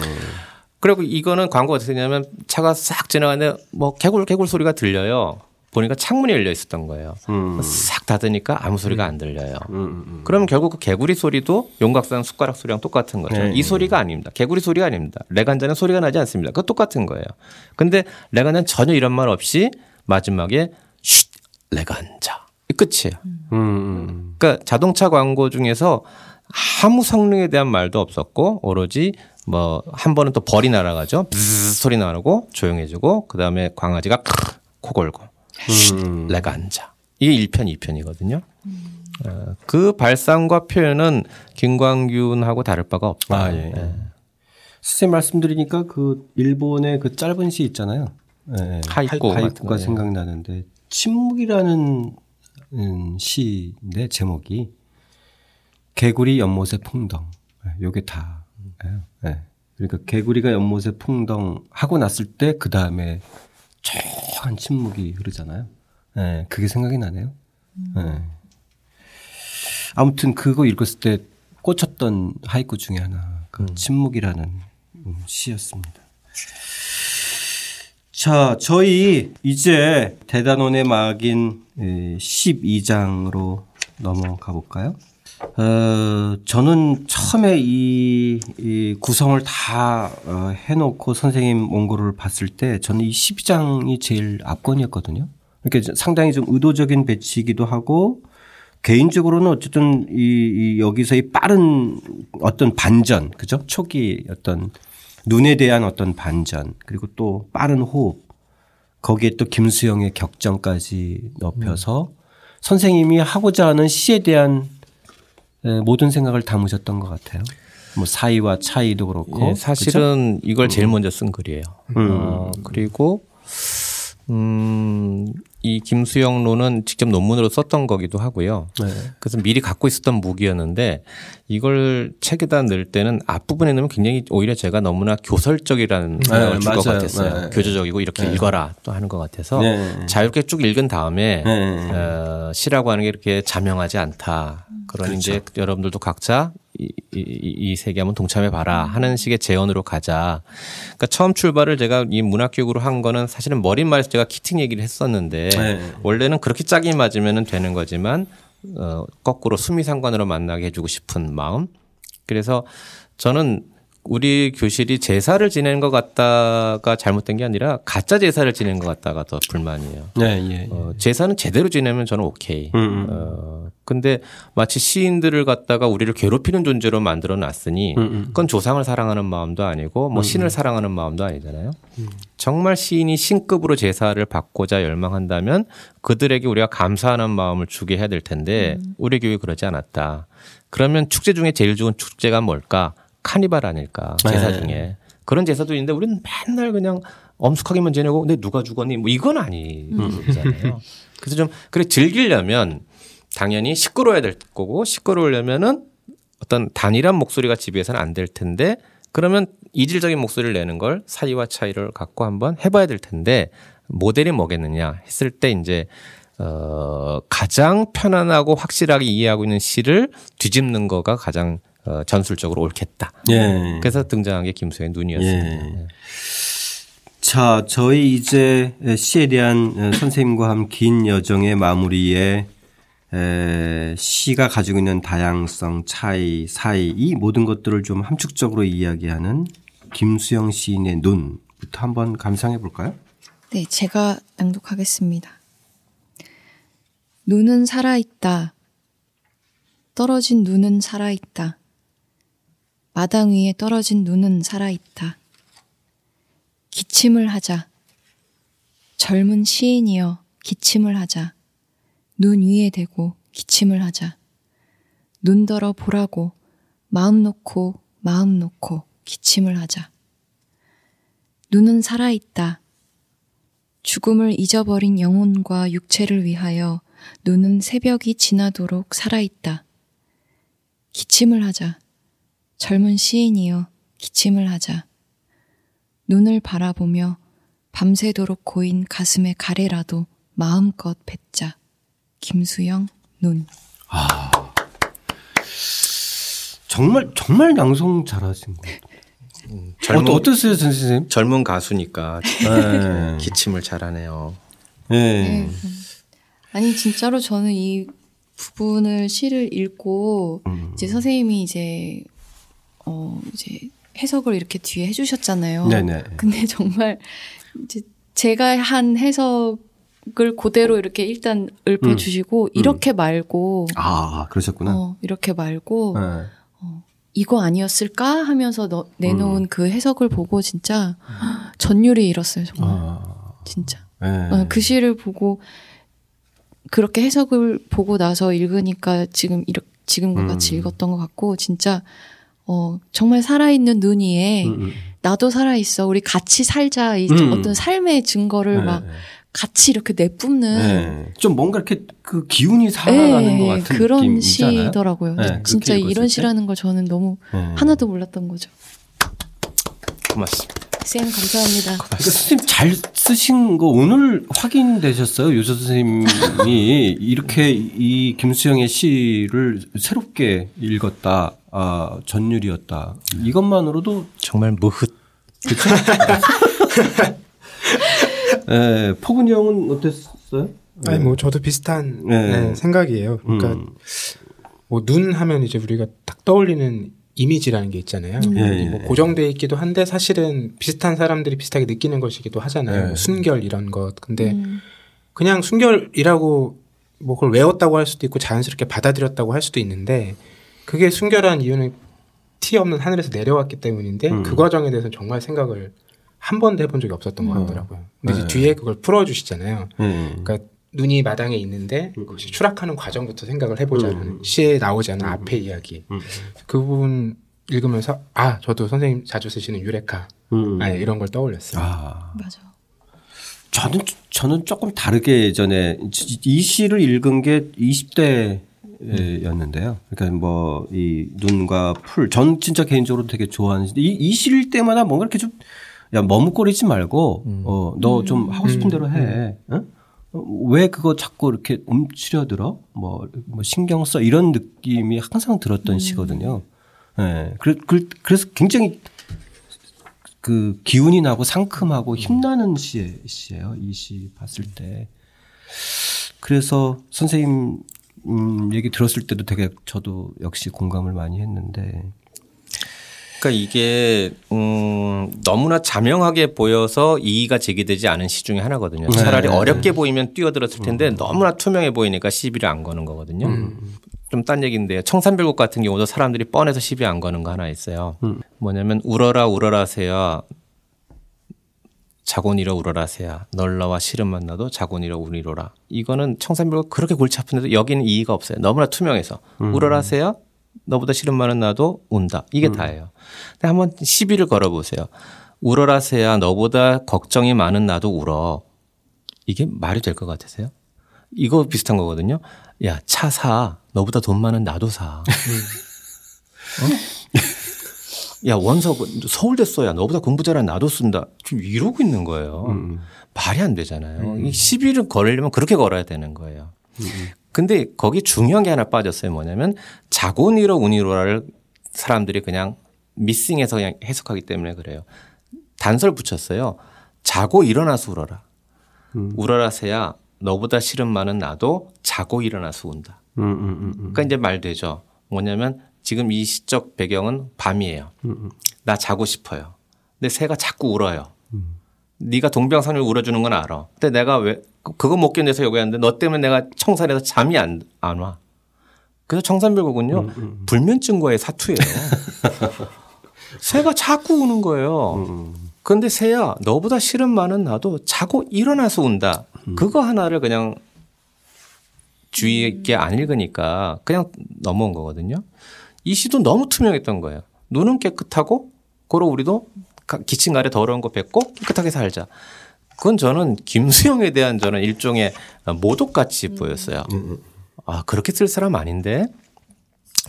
그리고 이거는 광고가 어떻게 되냐면 차가 싹 지나가는데 뭐 개굴 개굴 소리가 들려요. 보니까 창문이 열려 있었던 거예요. 음. 싹 닫으니까 아무 소리가 안 들려요. 음, 음, 음. 그러면 결국 그 개구리 소리도 용각산 숟가락 소리랑 똑같은 거죠. 네. 이 소리가 아닙니다. 개구리 소리가 아닙니다. 레간자는 소리가 나지 않습니다. 그거 똑같은 거예요. 근데 레간자는 전혀 이런 말 없이 마지막에 쉿 레간자 이 끝이에요. 음, 음. 그러니까 자동차 광고 중에서 아무 성능에 대한 말도 없었고 오로지 뭐 한 번은 또 벌이 날아가죠. 소리 나고 조용해지고 그 다음에 강아지가 코 골고 음. 내가 앉아. 이게 1편, 2편이거든요. 음. 어, 그 발상과 표현은 김광균하고 다를 바가 없다. 아, 예. 예. 선생님 말씀드리니까 그 일본의 그 짧은 시 있잖아요. 예. 하이쿠. 하이쿠가 생각나는데 침묵이라는 음, 시인데 제목이 개구리 연못의 풍덩. 예, 요게 다. 예. 그러니까 개구리가 연못에 풍덩 하고 났을 때 그 다음에 조한 침묵이 흐르잖아요. 네, 그게 생각이 나네요. 음. 네. 아무튼 그거 읽었을 때 꽂혔던 하이쿠 중에 하나, 그 음. 침묵이라는 시였습니다. 자, 저희 이제 대단원의 막인 12장으로 넘어가 볼까요? 어, 저는 처음에 이, 이 구성을 다 어, 해놓고 선생님 원고를 봤을 때 저는 이 12장이 제일 압권이었거든요. 그러니까 상당히 좀 의도적인 배치이기도 하고 개인적으로는 어쨌든 이, 이 여기서 이 빠른 어떤 반전, 그죠? 초기 어떤 눈에 대한 어떤 반전 그리고 또 빠른 호흡 거기에 또 김수영의 격정까지 높여서 음. 선생님이 하고자 하는 시에 대한 모든 생각을 담으셨던 것 같아요. 뭐 사이와 차이도 그렇고 예, 사실은 그렇죠? 이걸 제일 음. 먼저 쓴 글이에요. 음. 어, 그리고 음, 이 김수영론은 직접 논문으로 썼던 거기도 하고요. 네. 그래서 미리 갖고 있었던 무기였는데 이걸 책에다 넣을 때는 앞부분에 넣으면 굉장히 오히려 제가 너무나 교설적이라는 네, 생각을 줄것 같았어요. 네. 교조적이고 이렇게 네. 읽어라 또 하는 것 같아서 네. 자유롭게 쭉 읽은 다음에 네. 어, 시라고 하는 게 이렇게 자명하지 않다. 그런 그렇죠. 이제 여러분들도 각자 이, 이, 이 세계 한번 동참해 봐라 하는 식의 제언으로 가자. 그러니까 처음 출발을 제가 이 문학 교육으로 한 거는 사실은 머릿말에서 제가 키팅 얘기를 했었는데 네. 원래는 그렇게 짝이 맞으면 되는 거지만 어, 거꾸로 수미상관으로 만나게 해주고 싶은 마음. 그래서 저는 우리 교실이 제사를 지내는 것 같다가 잘못된 게 아니라 가짜 제사를 지내는 것 같다가 더 불만이에요. 네, 예, 예. 어, 제사는 제대로 지내면 저는 오케이. 음, 음. 어, 근데 마치 시인들을 갖다가 우리를 괴롭히는 존재로 만들어 놨으니 음, 음. 그건 조상을 사랑하는 마음도 아니고 뭐 음, 신을 음. 사랑하는 마음도 아니잖아요. 정말 시인이 신급으로 제사를 받고자 열망한다면 그들에게 우리가 감사하는 마음을 주게 해야 될 텐데 우리 교육이 그러지 않았다. 그러면 축제 중에 제일 좋은 축제가 뭘까? 카니발 아닐까 제사 네. 중에 그런 제사도 있는데 우리는 맨날 그냥 엄숙하게만 지내고 근데 누가 죽었니 뭐 이건 아니잖아요. 그래서 좀 그래 즐기려면 당연히 시끄러워야 될 거고 시끄러우려면은 어떤 단일한 목소리가 지배해서는 안 될 텐데 그러면 이질적인 목소리를 내는 걸 사이와 차이를 갖고 한번 해봐야 될 텐데 모델이 뭐겠느냐 했을 때 이제 어 가장 편안하고 확실하게 이해하고 있는 시를 뒤집는 거가 가장 어, 전술적으로 옳겠다. 예. 그래서 등장한 게 김수의 눈이었습니다. 예. 네. 자, 저희 이제 시에 대한 어, 선생님과 함긴 여정의 마무리에 에, 시가 가지고 있는 다양성, 차이, 사이 이 모든 것들을 좀 함축적으로 이야기하는 김수영 시인의 눈부터 한번 감상해 볼까요? 네, 제가 낭독하겠습니다. 눈은 살아있다. 떨어진 눈은 살아있다. 마당 위에 떨어진 눈은 살아있다. 기침을 하자. 젊은 시인이여 기침을 하자. 눈 위에 대고 기침을 하자. 눈더러 보라고 마음 놓고 마음 놓고 기침을 하자. 눈은 살아있다. 죽음을 잊어버린 영혼과 육체를 위하여 눈은 새벽이 지나도록 살아있다. 기침을 하자. 젊은 시인이여 기침을 하자. 눈을 바라보며 밤새도록 고인 가슴의 가래라도 마음껏 뱉자. 김수영 눈. 아 정말 정말 낭송 잘하신 것 같아요. 음, 젊은, 어, 어떠세요, 선생님? 젊은 가수니까 네. 기침을 잘하네요. 네. 네. 아니 진짜로 저는 이 부분을 시를 읽고 음. 이제 선생님이 이제 어 이제 해석을 이렇게 뒤에 해주셨잖아요. 네네. 근데 정말 이제 제가 한 해석을 그대로 이렇게 일단 읊어 주시고 음. 이렇게 음. 말고 아 그러셨구나. 어, 이렇게 말고 네. 어, 이거 아니었을까 하면서 너, 내놓은 음. 그 해석을 보고 진짜 전율이 잃었어요 정말 아. 진짜 네. 어, 그 시를 보고 그렇게 해석을 보고 나서 읽으니까 지금 이렇게 지금과 같이 음. 읽었던 것 같고 진짜 어, 정말 살아있는 눈 위에 음, 음. 나도 살아있어. 우리 같이 살자. 이 음. 어떤 삶의 증거를 네. 막 같이 이렇게 내뿜는. 네. 좀 뭔가 이렇게 그 기운이 살아나는 네. 것 같은 그런 느낌이잖아요. 시더라고요. 네. 진짜 이런 시라는 걸 저는 너무 네. 하나도 몰랐던 거죠. 고맙습니다. 쌤 감사합니다. 아, 선생님 잘 쓰신 거 오늘 확인되셨어요? 요조 선생님이 이렇게 이 김수영의 시를 새롭게 읽었다. 아, 전율이었다. 이것만으로도 정말 무흐. 그렇죠? 네, 포근이 형은 어땠어요? 아니 뭐 저도 비슷한 네. 네, 생각이에요. 그러니까 음. 뭐눈 하면 이제 우리가 딱 떠올리는 이미지라는 게 있잖아요. 음. 예, 예. 뭐 고정돼 있기도 한데 사실은 비슷한 사람들이 비슷하게 느끼는 것이기도 하잖아요. 예. 순결 이런 것. 근데 음. 그냥 순결이라고 뭐 그걸 외웠다고 할 수도 있고 자연스럽게 받아들였다고 할 수도 있는데 그게 순결한 이유는 티 없는 하늘에서 내려왔기 때문인데 음. 그 과정에 대해서 정말 생각을 한 번도 해본 적이 없었던 것 음. 같더라고요. 근데 네. 뒤에 그걸 풀어주시잖아요. 음. 그러니까 눈이 마당에 있는데 그것이 추락하는 과정부터 생각을 해보자는 음. 시에 나오지 않은 음. 앞에 이야기. 음. 그 부분 읽으면서 아 저도 선생님 자주 쓰시는 유레카 아, 이런 걸 떠올렸어요. 아. 맞아. 저는 저는 조금 다르게 예전에 이 시를 읽은 게 20대 였는데요. 그러니까 뭐 이 눈과 풀, 전 진짜 개인적으로 되게 좋아하는 이, 이 시일 때마다 뭔가 이렇게 좀 야 머뭇거리지 말고 음. 어너 좀 하고 싶은 대로 해. 응? 왜 그거 자꾸 이렇게 움츠려들어? 뭐, 뭐 신경 써 이런 느낌이 항상 들었던 음. 시거든요. 예. 네. 그래, 그래서 굉장히 그 기운이 나고 상큼하고 힘나는 시, 시예요. 이 시 봤을 때. 그래서 선생님 음, 얘기 들었을 때도 되게 저도 역시 공감을 많이 했는데. 그러니까 이게 음, 너무나 자명하게 보여서 이의가 제기되지 않은 시 중에 하나거든요. 네. 차라리 어렵게 보이면 뛰어들었을 텐데 음. 너무나 투명해 보이니까 시비를 안 거는 거거든요. 음. 좀딴 얘기인데요. 청산별곡 같은 경우도 사람들이 뻔해서 시비 안 거는 거 하나 있어요. 음. 뭐냐면 울어라 울어라 세요. 자곤이라 울어라세야. 널 나와 싫은 만나도 자곤이라 우리로라. 이거는 청산별곡 그렇게 골치 아픈데도 여기는 이의가 없어요. 너무나 투명해서 음. 울어라세야. 너보다 싫은 말은 나도 운다. 이게 음. 다예요. 근데 한번 시비를 걸어보세요. 울어라세야. 너보다 걱정이 많은 나도 울어. 이게 말이 될 것 같으세요? 이거 비슷한 거거든요. 야, 차 사. 너보다 돈 많은 나도 사. 어? 야, 원서 서울대 써야 너보다 공부 잘한 나도 쓴다. 지금 이러고 있는 거예요. 음. 말이 안 되잖아요. 음. 이 시비를 걸으려면 그렇게 걸어야 되는 거예요. 음. 근데 거기 중요한 게 하나 빠졌어요. 뭐냐면 자고니로 운이로를 사람들이 그냥 미싱해서 그냥 해석하기 때문에 그래요. 단서를 붙였어요. 자고 일어나서 울어라. 음. 울어라세야 너보다 싫은 말은 나도 자고 일어나서 운다. 음, 음, 음, 그러니까 이제 말 되죠. 뭐냐면 지금 이 시적 배경은 밤이에요. 나 자고 싶어요. 근데 새가 자꾸 울어요. 네가 동병상을 울어주는 건 알아. 근데 내가 왜 그거 못 견뎌서 여기 왔는데 너 때문에 내가 청산해서 잠이 안, 안 와. 그래서 청산별곡은요 음, 음. 불면증과의 사투예요. 새가 자꾸 우는 거예요. 그런데 새야 너보다 싫은 말은 나도 자고 일어나서 운다. 그거 하나를 그냥 주의 있게 안 읽으니까 그냥 넘어온 거거든요. 이 시도 너무 투명했던 거예요. 눈은 깨끗하고 고로 우리도 기침 가래 더러운 거 뱉고 깨끗하게 살자. 그건 저는 김수영에 대한 저는 일종의 모독같이 음. 보였어요. 음, 음. 아 그렇게 쓸 사람 아닌데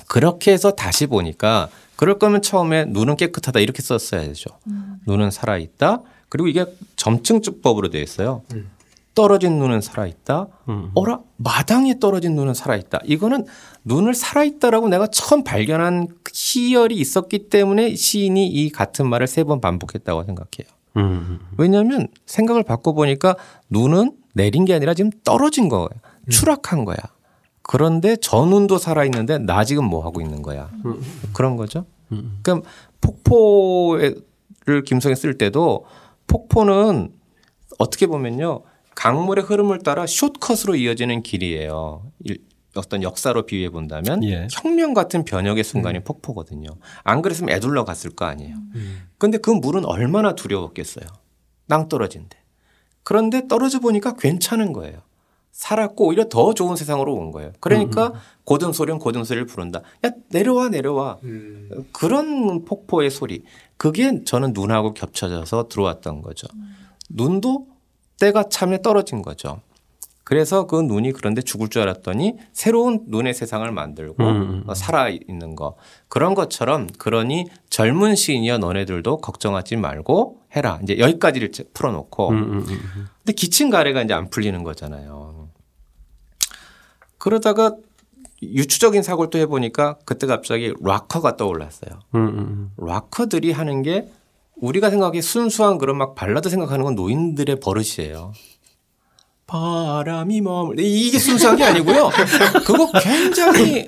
그렇게 해서 다시 보니까 그럴 거면 처음에 눈은 깨끗하다 이렇게 썼어야죠. 음. 눈은 살아 있다. 그리고 이게 점층주법으로 되어 있어요. 음. 떨어진 눈은 살아있다. 음. 어라 마당에 떨어진 눈은 살아있다. 이거는 눈을 살아있다라고 내가 처음 발견한 희열이 있었기 때문에 시인이 이 같은 말을 세 번 반복했다고 생각해요. 음. 왜냐하면 생각을 바꿔보니까 눈은 내린 게 아니라 지금 떨어진 거예요. 음. 추락한 거야. 그런데 저 눈도 살아있는데 나 지금 뭐 하고 있는 거야. 음. 그런 거죠. 음. 그럼 폭포를 김성에 쓸 때도 폭포는 어떻게 보면요. 강물의 흐름을 따라 숏컷으로 이어지는 길이에요. 어떤 역사로 비유해 본다면 예. 혁명 같은 변혁의 순간이 음. 폭포거든요. 안 그랬으면 애둘러 갔을 거 아니에요. 음. 근데 그 물은 얼마나 두려웠겠어요. 땅 떨어진데. 그런데 떨어져 보니까 괜찮은 거예요. 살았고 오히려 더 좋은 세상으로 온 거예요. 그러니까 음. 고든 소리는 고든 소리를 부른다. 야 내려와 내려와. 음. 그런 폭포의 소리. 그게 저는 눈하고 겹쳐져서 들어왔던 거죠. 음. 눈도 때가 참에 떨어진 거죠. 그래서 그 눈이 그런데 죽을 줄 알았더니 새로운 눈의 세상을 만들고 음. 음. 살아 있는 거 그런 것처럼 그러니 젊은 시인이여 너네들도 걱정하지 말고 해라 이제 여기까지를 풀어놓고 음, 음, 음. 근데 기침 가래가 이제 안 풀리는 거잖아요. 그러다가 유추적인 사고를 또 해보니까 그때 갑자기 락커가 떠올랐어요. 음, 락커들이 하는 게 우리가 생각하기에 순수한 그런 막 발라드 생각하는 건 노인들의 버릇이에요. 바람이 머물 이게 순수한 게 아니고요. 그거 굉장히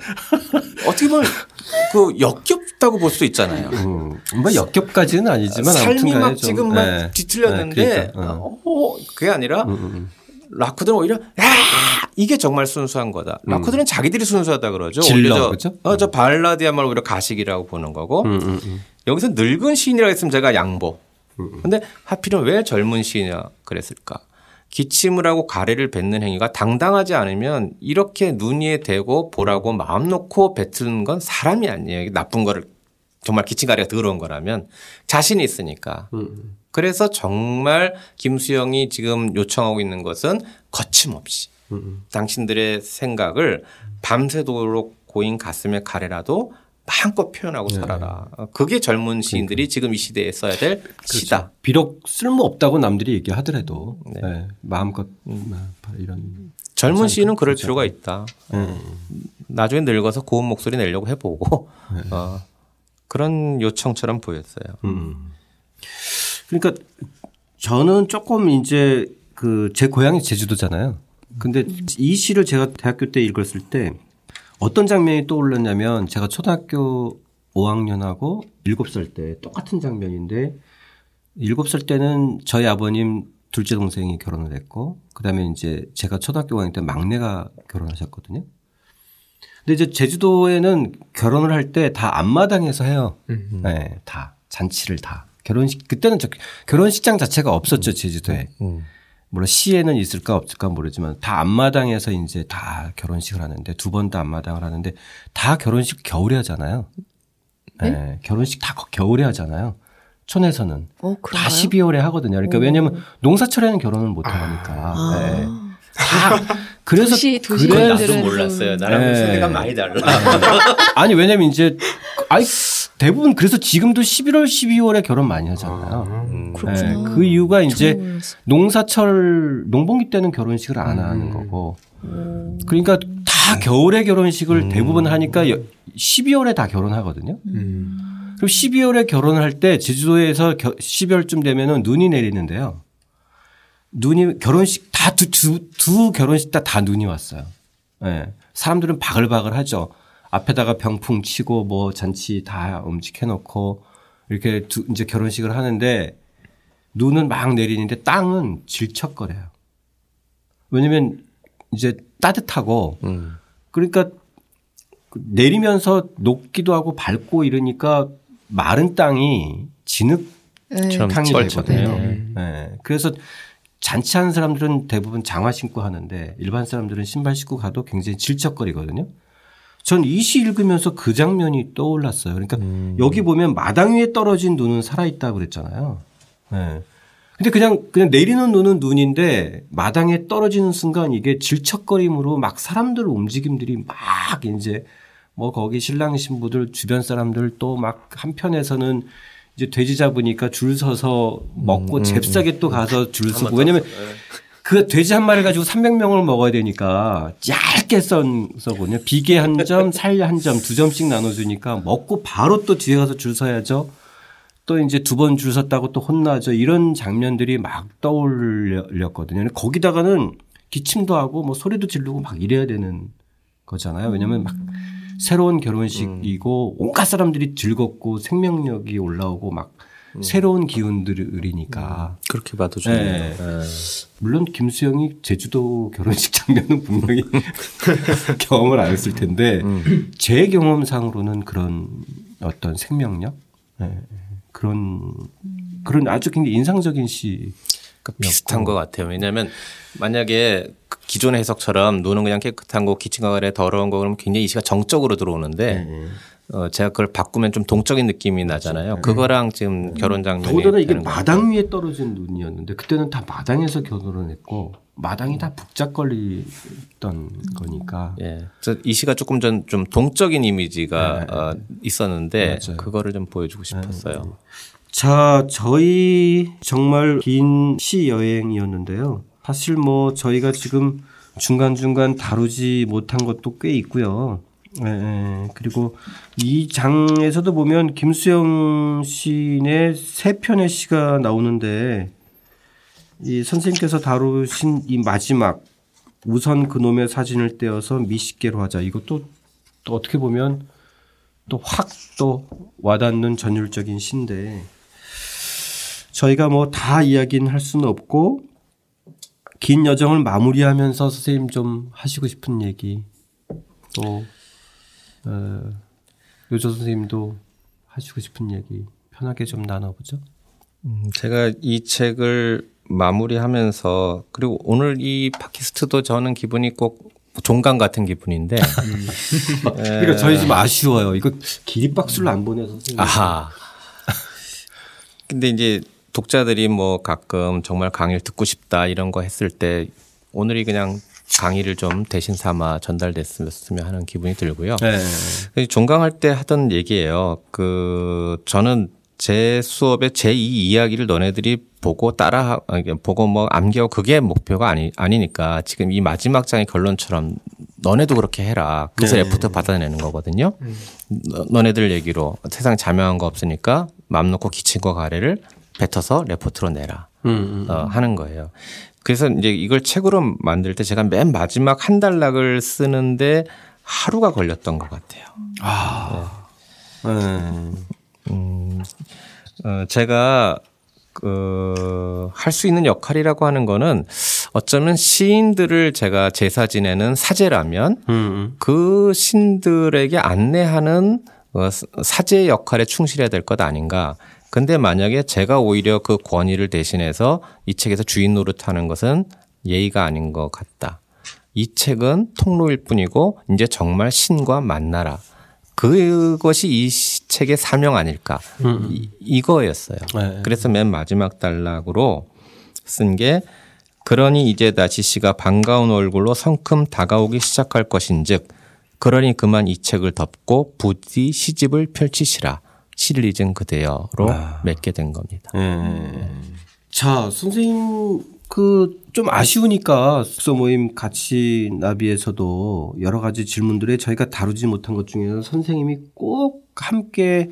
어떻게 보면 그 역겹다고 볼 수 있잖아요. 음, 뭐 역겹까지는 아니지만 삶이 막 지금 막 네. 뒤틀렸는데 네, 그러니까, 어. 어. 그게 아니라 음, 음, 음. 라쿠들은 오히려 야 이게 정말 순수한 거다. 음. 라쿠들은 자기들이 순수하다 그러죠. 질러 그죠? 어 저 발라드야말로 오히려 가식이라고 보는 거고 음, 음, 음. 여기서 늙은 시인이라고 했으면 제가 양보. 음, 근데 하필은 왜 젊은 시인이냐 그랬을까? 기침을 하고 가래를 뱉는 행위가 당당하지 않으면 이렇게 눈 위에 대고 보라고 마음 놓고 뱉는 건 사람이 아니에요. 나쁜 거를 정말 기침 가래가 더러운 거라면 자신이 있으니까. 음. 그래서 정말 김수영이 지금 요청하고 있는 것은 거침없이 음. 당신들의 생각을 밤새도록 고인 가슴에 가래라도 마음껏 표현하고 네. 살아라. 그게 젊은 시인들이 그러니까. 지금 이 시대에 써야 될 그렇죠. 시다. 비록 쓸모 없다고 남들이 얘기하더라도 네. 네. 마음껏 음, 이런 젊은 시인은 그럴 그렇죠. 필요가 있다. 음. 나중에 늙어서 고운 목소리 내려고 해보고 네. 어, 그런 요청처럼 보였어요. 음. 그러니까 저는 조금 이제 그 제 고향이 제주도잖아요. 근데 이 시를 제가 대학교 때 읽었을 때 어떤 장면이 떠올랐냐면 제가 초등학교 5학년하고 7살 때 똑같은 장면인데 7살 때는 저희 아버님 둘째 동생이 결혼을 했고 그다음에 이제 제가 초등학교 5학년 때 막내가 결혼하셨거든요. 근데 이제 제주도에는 결혼을 할 때 다 앞마당에서 해요. 음. 네, 다 잔치를 다. 결혼식 그때는 저 결혼식장 자체가 없었죠 제주도에. 음. 물론 시에는 있을까 없을까 모르지만 다 앞마당에서 이제 다 결혼식을 하는데 두 번 다 앞마당을 하는데 다 결혼식 겨울에 하잖아요. 네. 네. 결혼식 다 겨울에 하잖아요. 촌에서는 어, 다 12월에 하거든요. 그러니까 오. 왜냐하면 농사철에는 결혼을 못 하니까. 아. 네. 다 그래서 도시, 도시 그래 나도 몰랐어요. 나랑 네. 세대가 많이 달라. 아니 왜냐면 이제 아이 대부분 그래서 지금도 11월 12월에 결혼 많이 하잖아요. 아, 음. 네. 그 이유가 이제 농사철 농번기 때는 결혼식을 안 음. 하는 거고. 그러니까 다 겨울에 결혼식을 음. 대부분 하니까 12월에 다 결혼하거든요. 음. 그럼 12월에 결혼을 할 때 제주도에서 12월쯤 되면은 눈이 내리는데요. 눈이 결혼식 다두 두, 두 결혼식 다 다 눈이 왔어요. 예. 네. 사람들은 바글바글 하죠. 앞에다가 병풍 치고 뭐 잔치 다 음식해 놓고 이렇게 두, 이제 결혼식을 하는데 눈은 막 내리는데 땅은 질척거려요. 왜냐면 이제 따뜻하고 음. 그러니까 내리면서 녹기도 하고 밟고 이러니까 마른 땅이 진흙탕이 네. 되거든요. 네. 네. 그래서 잔치하는 사람들은 대부분 장화 신고 하는데 일반 사람들은 신발 신고 가도 굉장히 질척거리거든요. 전 이 시 읽으면서 그 장면이 떠올랐어요. 그러니까 음. 여기 보면 마당 위에 떨어진 눈은 살아있다고 그랬잖아요. 네. 근데 그냥 그냥 내리는 눈은 눈인데 마당에 떨어지는 순간 이게 질척거림으로 막 사람들 움직임들이 막 이제 뭐 거기 신랑 신부들 주변 사람들 또 막 한편에서는 이제 돼지 잡으니까 줄 서서 먹고 음, 음 잽싸게 음. 또 가서 줄 서고 왜냐면 네. 그 돼지 한 마리 가지고 300명을 먹어야 되니까 얇게 썬서거든요. 비계 한 점, 살 한 점, 두 점씩 나눠주니까 먹고 바로 또 뒤에 가서 줄 서야죠. 또 이제 두 번 줄 섰다고 또 혼나죠. 이런 장면들이 막 떠올렸거든요. 거기다가는 기침도 하고 뭐 소리도 지르고 막 이래야 되는 거잖아요. 왜냐면 막 새로운 결혼식이고 음. 온갖 사람들이 즐겁고 생명력이 올라오고 막 음. 새로운 기운들이니까. 음. 그렇게 봐도 좋네요. 네. 네. 물론 김수영이 제주도 결혼식 장면은 분명히 경험을 안 했을 텐데 음. 제 경험상으로는 그런 어떤 생명력 네. 그런 그런 아주 굉장히 인상적인 시. 그러니까 비슷한 것 같아요. 왜냐하면 만약에 기존의 해석처럼 눈은 그냥 깨끗한 거, 기침과 가래 더러운 거 그러면 굉장히 이 시가 정적으로 들어오는데 네. 어, 제가 그걸 바꾸면 좀 동적인 느낌이 그렇죠. 나잖아요. 그거랑 지금 음. 결혼 장면이 더군다나 이게 마당 위에 떨어진 눈이었는데 그때는 다 마당에서 결혼을 했고 마당이 다 북작거리던 거니까. 예. 이 시가 조금 전 좀 동적인 이미지가 네. 어, 있었는데 맞아요. 그거를 좀 보여주고 싶었어요. 네. 자, 저희 정말 긴 시 여행이었는데요. 사실 뭐 저희가 지금 중간중간 다루지 못한 것도 꽤 있고요. 예, 예. 그리고 이 장에서도 보면 김수영 시인의 세 편의 시가 나오는데 이 선생님께서 다루신 이 마지막 우선 그놈의 사진을 떼어서 미식계로 하자 이것도 또 어떻게 보면 또 확또 와닿는 전율적인 시인데 저희가 뭐 다 이야기는 할 수는 없고 긴 여정을 마무리하면서 선생님 좀 하시고 싶은 얘기 또 어, 요조 선생님도 하시고 싶은 얘기 편하게 좀 나눠보죠. 음, 제가 이 책을 마무리하면서 그리고 오늘 이 팟캐스트도 저는 기분이 꼭 종강 같은 기분인데. 음. 그러니까 저희 좀 아쉬워요. 이거 기립박수를 안 보내서. 선생님. 아하. 근데 이제 독자들이 뭐 가끔 정말 강의를 듣고 싶다 이런 거 했을 때 오늘이 그냥 강의를 좀 대신 삼아 전달됐으면 하는 기분이 들고요. 네. 종강할 때 하던 얘기예요. 그 저는 제 수업의 제2 이야기를 너네들이 보고 따라 보고 뭐 암기하고 그게 목표가 아니 아니니까 지금 이 마지막 장의 결론처럼 너네도 그렇게 해라. 그래서 네. after 받아내는 거거든요. 음. 너네들 얘기로 세상 자명한 거 없으니까 맘 놓고 기침과 가래를 뱉어서 레포트로 내라. 음, 음, 음. 어, 하는 거예요. 그래서 이제 이걸 책으로 만들 때 제가 맨 마지막 한 단락을 쓰는데 하루가 걸렸던 것 같아요. 아. 네. 음, 음, 어, 제가 그, 할 수 있는 역할이라고 하는 거는 어쩌면 시인들을 제가 제사 지내는 사제라면 음. 그 신들에게 안내하는 어, 사제 역할에 충실해야 될 것 아닌가. 근데 만약에 제가 오히려 그 권위를 대신해서 이 책에서 주인 노릇하는 것은 예의가 아닌 것 같다. 이 책은 통로일 뿐이고 이제 정말 신과 만나라. 그것이 이 책의 사명 아닐까. 음. 이, 이거였어요. 네. 그래서 맨 마지막 단락으로 쓴 게 그러니 이제 다시 씨가 반가운 얼굴로 성큼 다가오기 시작할 것인즉 그러니 그만 이 책을 덮고 부디 시집을 펼치시라. 잊은 그대여로 아. 맺게 된 겁니다. 네. 자, 선생님 그 좀 아쉬우니까 숙소 모임 같이 나비에서도 여러 가지 질문들에 저희가 다루지 못한 것 중에서 선생님이 꼭 함께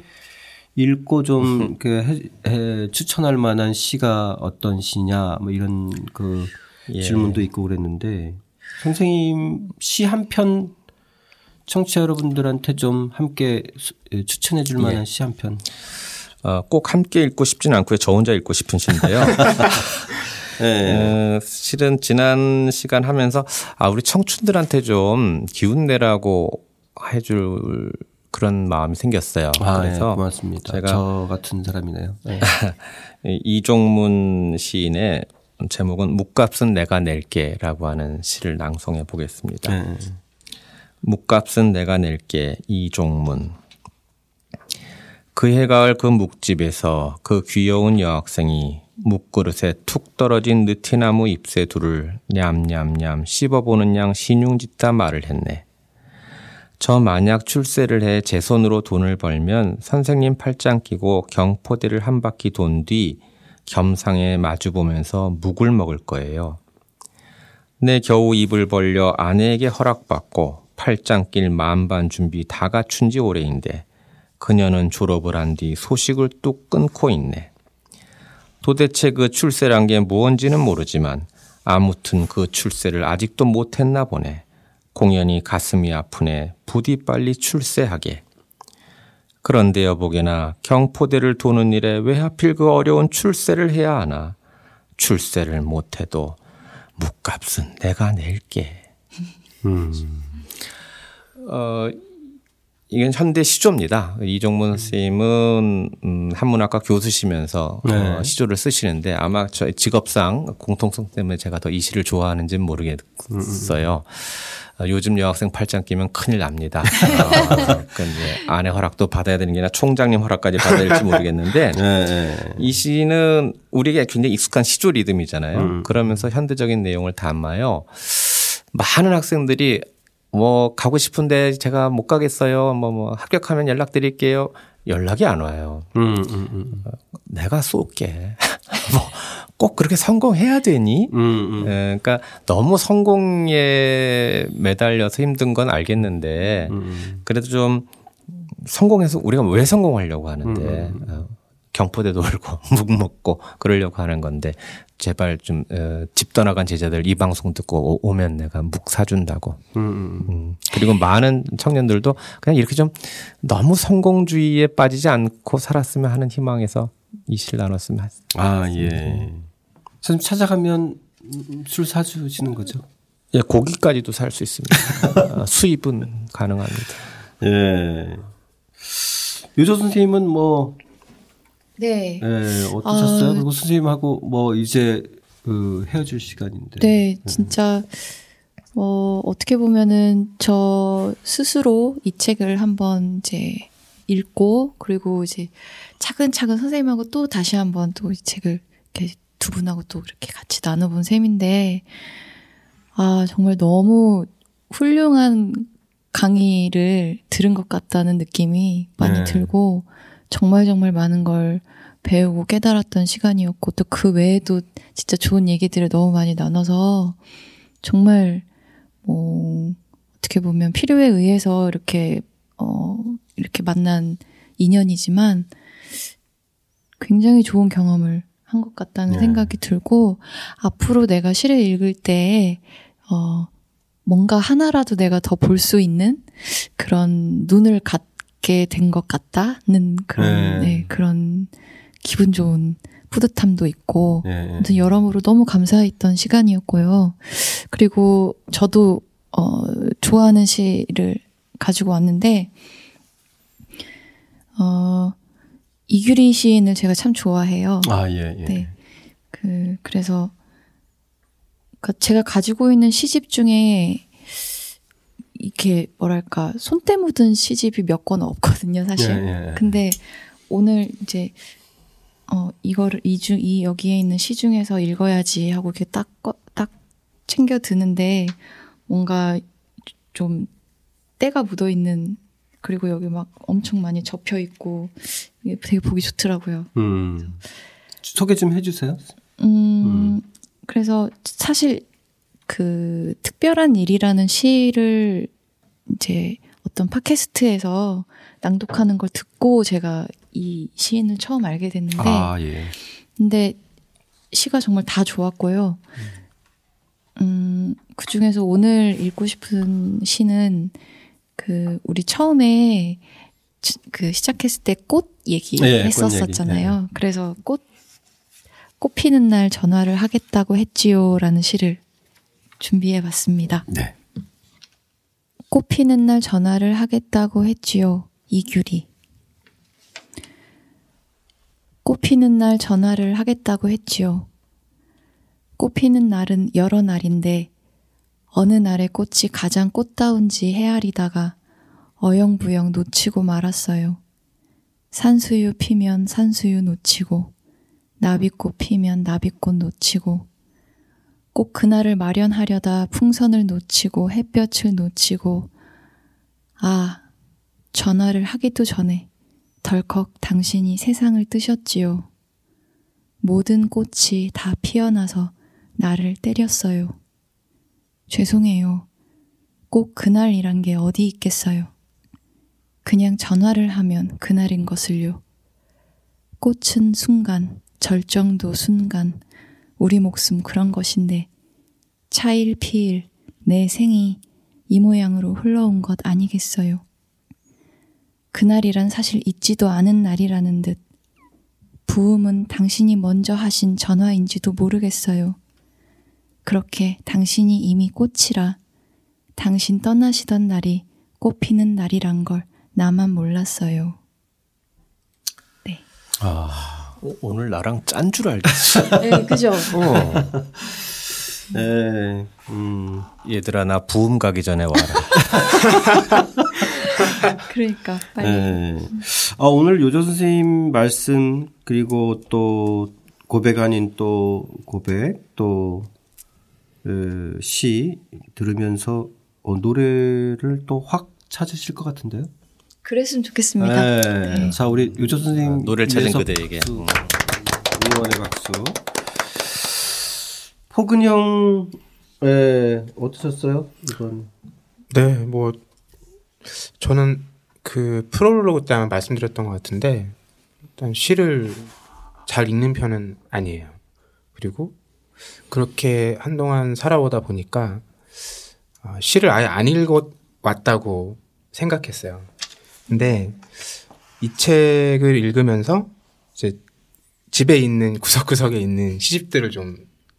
읽고 좀 그 추천할 만한 시가 어떤 시냐 뭐 이런 그 예. 질문도 있고 그랬는데 선생님 시 한 편 청취자 여러분들한테 좀 함께 예, 추천해 줄 만한 예. 시한 편. 어, 꼭 함께 읽고 싶지는 않고요. 저 혼자 읽고 싶은 시인데요. 네. 어, 실은 지난 시간 하면서 아 우리 청춘들한테 좀 기운 내라고 해줄 그런 마음이 생겼어요. 아, 그래서 네, 고맙습니다. 제가 저 같은 사람이네요. 네. 이종문 시인의 제목은 묵값은 내가 낼게라고 하는 시를 낭송해 보겠습니다. 네. 묵값은 내가 낼게 이종문 그해 가을 그 묵집에서 그 귀여운 여학생이 묵그릇에 툭 떨어진 느티나무 잎새 둘을 냠냠냠 씹어보는 양 신용짓다 말을 했네. 저 만약 출세를 해 제 손으로 돈을 벌면 선생님 팔짱 끼고 경포대를 한 바퀴 돈 뒤 겸상에 마주보면서 묵을 먹을 거예요. 내 겨우 입을 벌려 아내에게 허락받고 팔짱길 만반 준비 다 갖춘 지 오래인데 그녀는 졸업을 한 뒤 소식을 뚝 끊고 있네. 도대체 그 출세란 게 무언지는 모르지만 아무튼 그 출세를 아직도 못했나 보네. 공연히 가슴이 아프네. 부디 빨리 출세하게. 그런데 여보게나 경포대를 도는 일에 왜 하필 그 어려운 출세를 해야 하나. 출세를 못해도 묵값은 내가 낼게. 음. 어, 이건 현대 시조입니다. 이종문 선생님은 음, 한문학과 교수시면서 어, 네. 어, 시조를 쓰시는데 아마 저 직업상 공통성 때문에 제가 더 이 시를 좋아하는지는 모르겠어요. 어, 요즘 여학생 팔짱 끼면 큰일 납니다. 어, 그러니까 이제 아내 허락도 받아야 되는 게 아니라 총장님 허락까지 받아야 될지 모르겠는데 네, 네. 이 시는 우리에게 굉장히 익숙한 시조 리듬이잖아요. 음. 그러면서 현대적인 내용을 담아요. 많은 학생들이 뭐 가고 싶은데 제가 못 가겠어요. 뭐, 뭐 합격하면 연락드릴게요. 연락이 안 와요. 음, 음, 음. 내가 쏠게. 뭐 꼭 그렇게 성공해야 되니? 음, 음. 예, 그러니까 너무 성공에 매달려서 힘든 건 알겠는데 음, 그래도 좀 성공해서 우리가 왜 성공하려고 하는데 어, 경포대 돌고 묵 먹고 그러려고 하는 건데 제발 좀집 어, 떠나간 제자들 이 방송 듣고 오, 면 내가 묵 사준다고. 음, 음. 음. 그리고 많은 청년들도 그냥 이렇게 좀 너무 성공주의에 빠지지 않고 살았으면 하는 희망에서 이 시를 나눴으면. 아 예. 선생님 찾아가면 술 사주시는 거죠? 예, 고기까지도 살 수 있습니다. 아, 수입은 가능합니다. 예. 유조 선생님은 뭐 네. 네, 어떠셨어요? 아, 그리고 선생님하고 뭐 이제 그 헤어질 시간인데. 네, 진짜 어 어떻게 보면은 저 스스로 이 책을 한번 이제 읽고 그리고 이제 차근차근 선생님하고 또 다시 한번 또 이 책을 이렇게 두 분하고 또 이렇게 같이 나눠본 셈인데 아 정말 너무 훌륭한 강의를 들은 것 같다는 느낌이 많이 네. 들고 정말 정말 많은 걸 배우고 깨달았던 시간이었고 또 그 외에도 진짜 좋은 얘기들을 너무 많이 나눠서 정말 뭐 어떻게 보면 필요에 의해서 이렇게 어 이렇게 만난 인연이지만 굉장히 좋은 경험을 한 것 같다는 네. 생각이 들고 앞으로 내가 시를 읽을 때 어, 뭔가 하나라도 내가 더 볼 수 있는 그런 눈을 갖 게 된 것 같다는 그런 네. 네, 그런 기분 좋은 뿌듯함도 있고 네. 아무튼 여러모로 너무 감사했던 시간이었고요. 그리고 저도 어 좋아하는 시를 가지고 왔는데 어 이규리 시인을 제가 참 좋아해요. 아, 예, 예. 네. 그 그래서 그러니까 제가 가지고 있는 시집 중에 이렇게 뭐랄까 손때 묻은 시집이 몇 권 없거든요, 사실. 예, 예. 근데 오늘 이제 어 이거를 이중 이 여기에 있는 시 중에서 읽어야지 하고 이렇게 딱딱 챙겨 드는데 뭔가 좀 때가 묻어 있는 그리고 여기 막 엄청 많이 접혀 있고 이게 되게 보기 좋더라고요. 음. 소개 좀 해주세요. 음, 음. 그래서 사실 그 특별한 일이라는 시를 이제 어떤 팟캐스트에서 낭독하는 걸 듣고 제가 이 시인을 처음 알게 됐는데, 아, 예. 근데 시가 정말 다 좋았고요. 음, 그 중에서 오늘 읽고 싶은 시는 그 우리 처음에 그 시작했을 때 꽃 얘기 네, 했었었잖아요. 얘기. 네. 그래서 꽃, 꽃 피는 날 전화를 하겠다고 했지요라는 시를 준비해 봤습니다. 네. 꽃 피는 날 전화를 하겠다고 했지요. 이규리. 꽃 피는 날 전화를 하겠다고 했지요. 꽃 피는 날은 여러 날인데 어느 날의 꽃이 가장 꽃다운지 헤아리다가 어영부영 놓치고 말았어요. 산수유 피면 산수유 놓치고 나비꽃 피면 나비꽃 놓치고 꼭 그날을 마련하려다 풍선을 놓치고 햇볕을 놓치고 아 전화를 하기도 전에 덜컥 당신이 세상을 뜨셨지요. 모든 꽃이 다 피어나서 나를 때렸어요. 죄송해요. 꼭 그날이란 게 어디 있겠어요. 그냥 전화를 하면 그날인 것을요. 꽃은 순간, 절정도 순간, 우리 목숨 그런 것인데, 차일 피일, 내 생이 이 모양으로 흘러온 것 아니겠어요. 그날이란 사실 있지도 않은 날이라는 듯, 부음은 당신이 먼저 하신 전화인지도 모르겠어요. 그렇게 당신이 이미 꽃이라 당신 떠나시던 날이 꽃 피는 날이란 걸 나만 몰랐어요. 네. 아, 오늘 나랑 짠 줄 알겠어. 네, 그죠? 어. 네, 음. 얘들아, 나 부음 가기 전에 와라. 그러니까, 빨리. 네. 아, 오늘 요조 선생님 말씀, 그리고 또 고백 아닌 또 고백, 또 그, 시 들으면서 어, 노래를 또 확 찾으실 것 같은데요? 그랬으면 좋겠습니다. 네. 네. 자, 우리 유조 선생님. 아, 노래를 찾은 그대에게. 응원의 박수. 포근형, 예, 어떠셨어요? 이번. 네, 뭐, 저는 그 프롤로그 때 말씀드렸던 것 같은데, 일단 시를 잘 읽는 편은 아니에요. 그리고 그렇게 한동안 살아오다 보니까 어, 시를 아예 안 읽어 왔다고 생각했어요. 근데 이 책을 읽으면서 이제 집에 있는 구석구석에 있는 시집들을 좀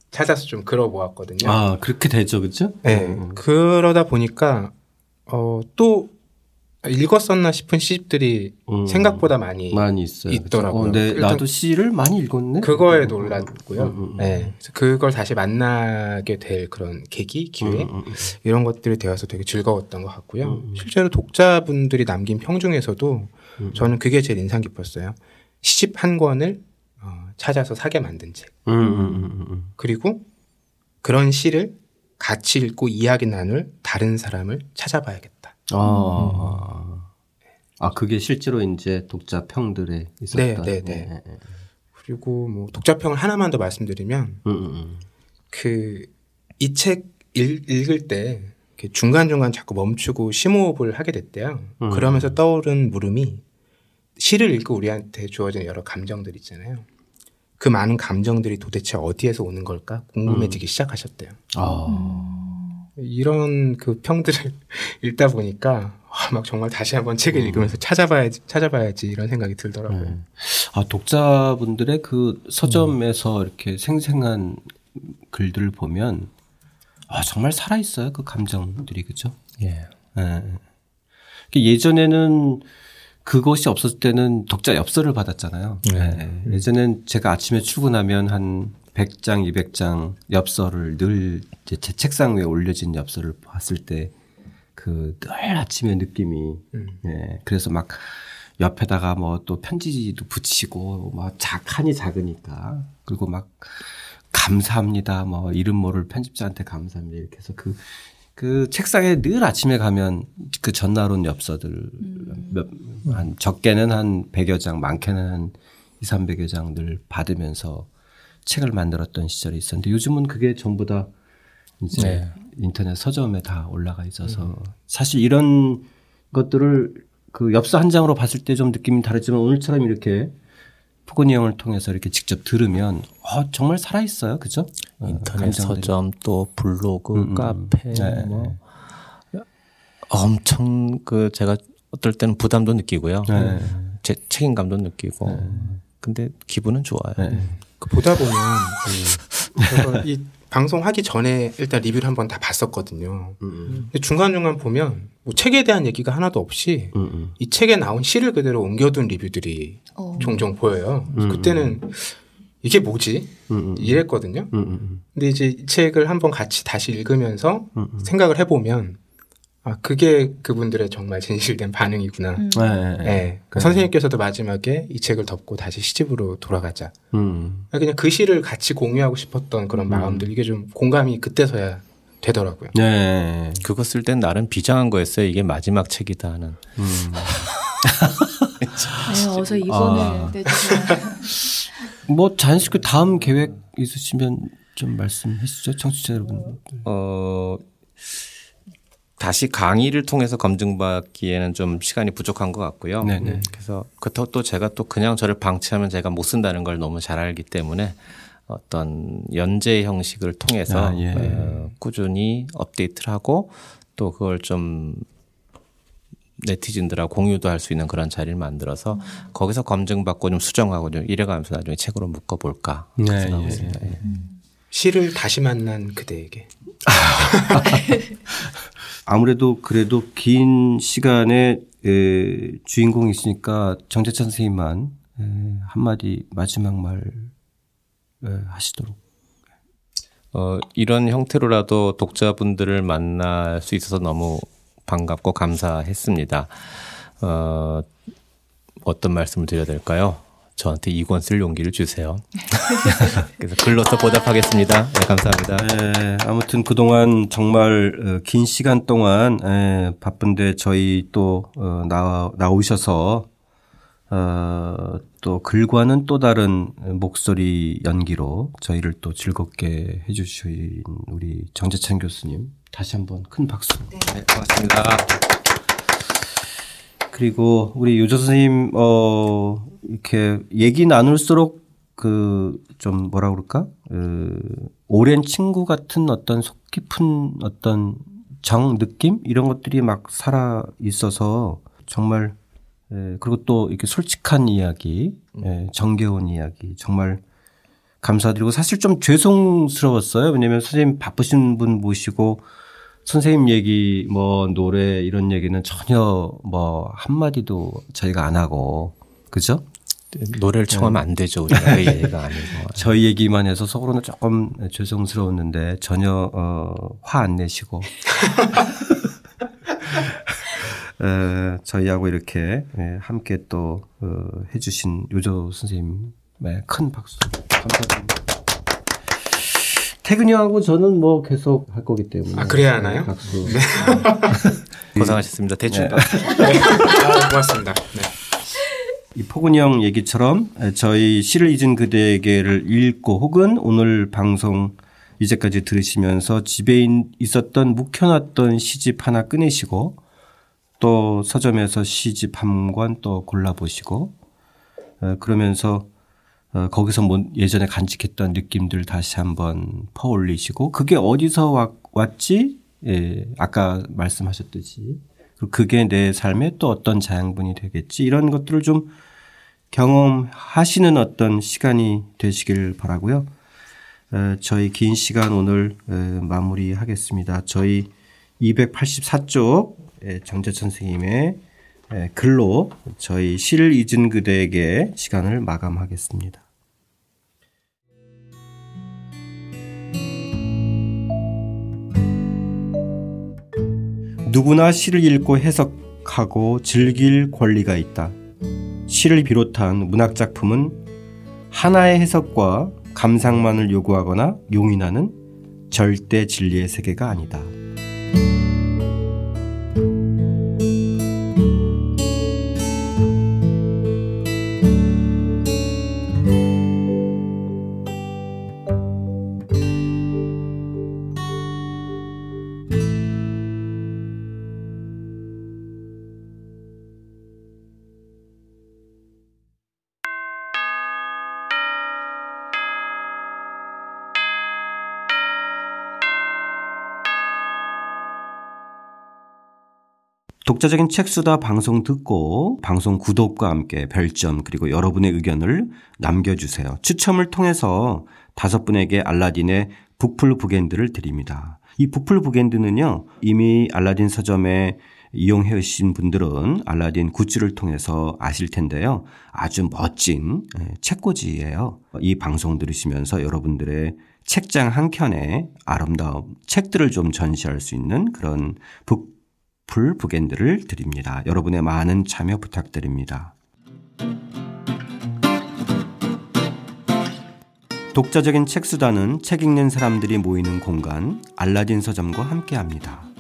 찾아서 좀 글어 모았거든요. 아 그렇게 되죠, 그렇죠? 네. 음. 그러다 보니까 어 또 읽었었나 싶은 시집들이 음. 생각보다 많이 많이 있어요. 있더라고요. 어, 네, 나도 시를 많이 읽었네. 그거에 놀랐고요. 음, 음, 음. 네, 그걸 다시 만나게 될 그런 계기, 기회 음, 음, 이런 것들이 되어서 되게 즐거웠던 것 같고요. 실제로 독자분들이 남긴 평 중에서도 저는 그게 제일 인상 깊었어요. 시집 한 권을 어, 찾아서 사게 만든 책. 그리고 그런 시를 같이 읽고 이야기 나눌 다른 사람을 찾아봐야겠다. 아, 아 그게 실제로 이제 독자 평들에 있었다. 네, 네, 네. 네. 그리고 뭐 독자 평을 하나만 더 말씀드리면 음, 음, 음. 그이 책 읽을 때 중간 중간 자꾸 멈추고 심호흡을 하게 됐대요. 음. 그러면서 떠오른 물음이 시를 읽고 우리한테 주어진 여러 감정들 있잖아요. 그 많은 감정들이 도대체 어디에서 오는 걸까 궁금해지기 음. 시작하셨대요. 아. 이런 그 평들을 읽다 보니까 막 정말 다시 한번 책을 음. 읽으면서 찾아봐야지 찾아봐야지 이런 생각이 들더라고요. 네. 아 독자분들의 그 서점에서 음. 이렇게 생생한 글들을 보면 아 정말 살아 있어요 그 감정들이 그죠? 예. 네. 예전에는 그것이 없었을 때는 독자 엽서를 받았잖아요. 네. 네. 예전엔 제가 아침에 출근하면 한 100장, 200장 엽서를 늘 제 책상 위에 올려진 엽서를 봤을 때 그 늘 아침의 느낌이 음. 예. 그래서 막 옆에다가 뭐 또 편지도 붙이고 막 작한이 작으니까 그리고 막 감사합니다. 뭐 이름 모를 편집자한테 감사합니다. 이렇게 해서 그, 그 책상에 늘 아침에 가면 그 전날 온 엽서들 음. 몇, 한 적게는 한 100여 장, 많게는 한 2, 300여 장들 받으면서 책을 만들었던 시절이 있었는데 요즘은 그게 전부 다 이제 네. 인터넷 서점에 다 올라가 있어서 음. 사실 이런 것들을 그 엽서 한 장으로 봤을 때 좀 느낌이 다르지만 오늘처럼 이렇게 푸근이 형을 통해서 이렇게 직접 들으면 어, 정말 살아 있어요, 그죠? 어, 인터넷 감정들이. 서점 또 블로그, 음, 음. 카페 네. 뭐 엄청 그 제가 어떨 때는 부담도 느끼고요, 네. 제 책임감도 느끼고, 네. 근데 기분은 좋아요. 네. 그 보다 보면 그이 방송하기 전에 일단 리뷰를 한번 다 봤었거든요. 음. 중간 중간 보면 뭐 책에 대한 얘기가 하나도 없이 음. 이 책에 나온 시를 그대로 옮겨둔 리뷰들이 어. 종종 보여요. 음. 그때는 이게 뭐지? 이랬거든요. 근데 이제 이 책을 한번 같이 다시 읽으면서 생각을 해보면 아, 그게 그분들의 정말 진실된 반응이구나. 음. 네. 네. 네. 그 선생님께서도 마지막에 이 책을 덮고 다시 시집으로 돌아가자. 음. 그냥 그 시를 같이 공유하고 싶었던 그런 음. 마음들, 이게 좀 공감이 그때서야 되더라고요. 네. 그거 쓸 땐 나름 비장한 거였어요. 이게 마지막 책이다 하는. 음. 네, 어서 이번을 아. 뭐 자연스럽게 다음 계획 있으시면 좀 말씀해 주시죠. 청취자 여러분. 어, 다시 강의를 통해서 검증받기에는 좀 시간이 부족한 것 같고요. 네네. 음, 그래서 그렇다고 또 제가 또 그냥 저를 방치하면 제가 못 쓴다는 걸 너무 잘 알기 때문에 어떤 연재 형식을 통해서 아, 예. 어, 꾸준히 업데이트를 하고 또 그걸 좀 네티즌들하고 공유도 할 수 있는 그런 자리를 만들어서 음. 거기서 검증받고 좀 수정하고 좀 이래가면서 나중에 책으로 묶어볼까 네, 생각하고 예. 있습니다. 예. 음. 시를 다시 만난 그대에게. 아무래도 그래도 긴 시간에 에, 주인공이 있으니까 정재찬 선생님만 에, 한마디 마지막 말 에, 하시도록. 어, 이런 형태로라도 독자분들을 만날 수 있어서 너무 반갑고 감사했습니다. 어, 어떤 말씀을 드려야 될까요? 저한테 이권 쓸 용기를 주세요. 그래서 글로서 보답하겠습니다. 네, 감사합니다. 네, 아무튼 그동안 정말 어, 긴 시간 동안 예, 바쁜데 저희 또 어, 나, 나오셔서 어, 또 글과는 또 다른 목소리 연기로 저희를 또 즐겁게 해주신 우리 정재찬 교수님 다시 한번 큰 박수. 네, 네 고맙습니다. 그리고 우리 유조 선생님 어 이렇게 얘기 나눌수록 그 좀 뭐라 그럴까 그 오랜 친구 같은 어떤 속 깊은 어떤 정 느낌 이런 것들이 막 살아 있어서 정말 에, 그리고 또 이렇게 솔직한 이야기, 에, 정겨운 이야기 정말 감사드리고 사실 좀 죄송스러웠어요. 왜냐하면 선생님 바쁘신 분 모시고 선생님 얘기 뭐 노래 이런 얘기는 전혀 뭐 한마디도 저희가 안 하고 그죠? 노래를 청하면 안 되죠. 우리가 그 얘기가 아니고. 저희 얘기만 해서 속으로는 조금 죄송스러웠는데 전혀 어, 화 안 내시고 에, 저희하고 이렇게 예, 함께 또 어, 해주신 요조 선생님의 큰 박수 감사드립니다. 태근이 형하고 저는 뭐 계속 할 거기 때문에. 아, 그래야 하나요? 박수. 네. 고생하셨습니다. 대충. 네. 네. 아, 고맙습니다. 네. 이 포근이 형 얘기처럼 저희 시를 잊은 그대에게를 읽고 혹은 오늘 방송 이제까지 들으시면서 집에 있었던 묵혀놨던 시집 하나 꺼내시고 또 서점에서 시집 한 권 또 골라보시고 어, 그러면서 어, 거기서 뭐 예전에 간직했던 느낌들 다시 한번 퍼올리시고 그게 어디서 왔지? 예, 아까 말씀하셨듯이 그게 내 삶에 또 어떤 자양분이 되겠지 이런 것들을 좀 경험하시는 어떤 시간이 되시길 바라고요. 어, 저희 긴 시간 오늘 어, 마무리하겠습니다. 저희 284쪽 정재천 선생님의 글로 저희 시를 잊은 그대에게 시간을 마감하겠습니다. 누구나 시를 읽고 해석하고 즐길 권리가 있다. 시를 비롯한 문학 작품은 하나의 해석과 감상만을 요구하거나 용인하는 절대 진리의 세계가 아니다. 독자적인 책수다 방송 듣고 방송 구독과 함께 별점 그리고 여러분의 의견을 남겨주세요. 추첨을 통해서 다섯 분에게 알라딘의 북풀 북엔드를 드립니다. 이 북풀 북엔드는요 이미 알라딘 서점에 이용해 오신 분들은 알라딘 굿즈를 통해서 아실 텐데요. 아주 멋진 예, 책꽂이예요. 이 방송 들으시면서 여러분들의 책장 한 켠에 아름다운 책들을 좀 전시할 수 있는 그런 북 풀 북엔드를 드립니다. 여러분의 많은 참여 부탁드립니다. 독자적인 책 수단은 책 읽는 사람들이 모이는 공간 알라딘 서점과 함께합니다.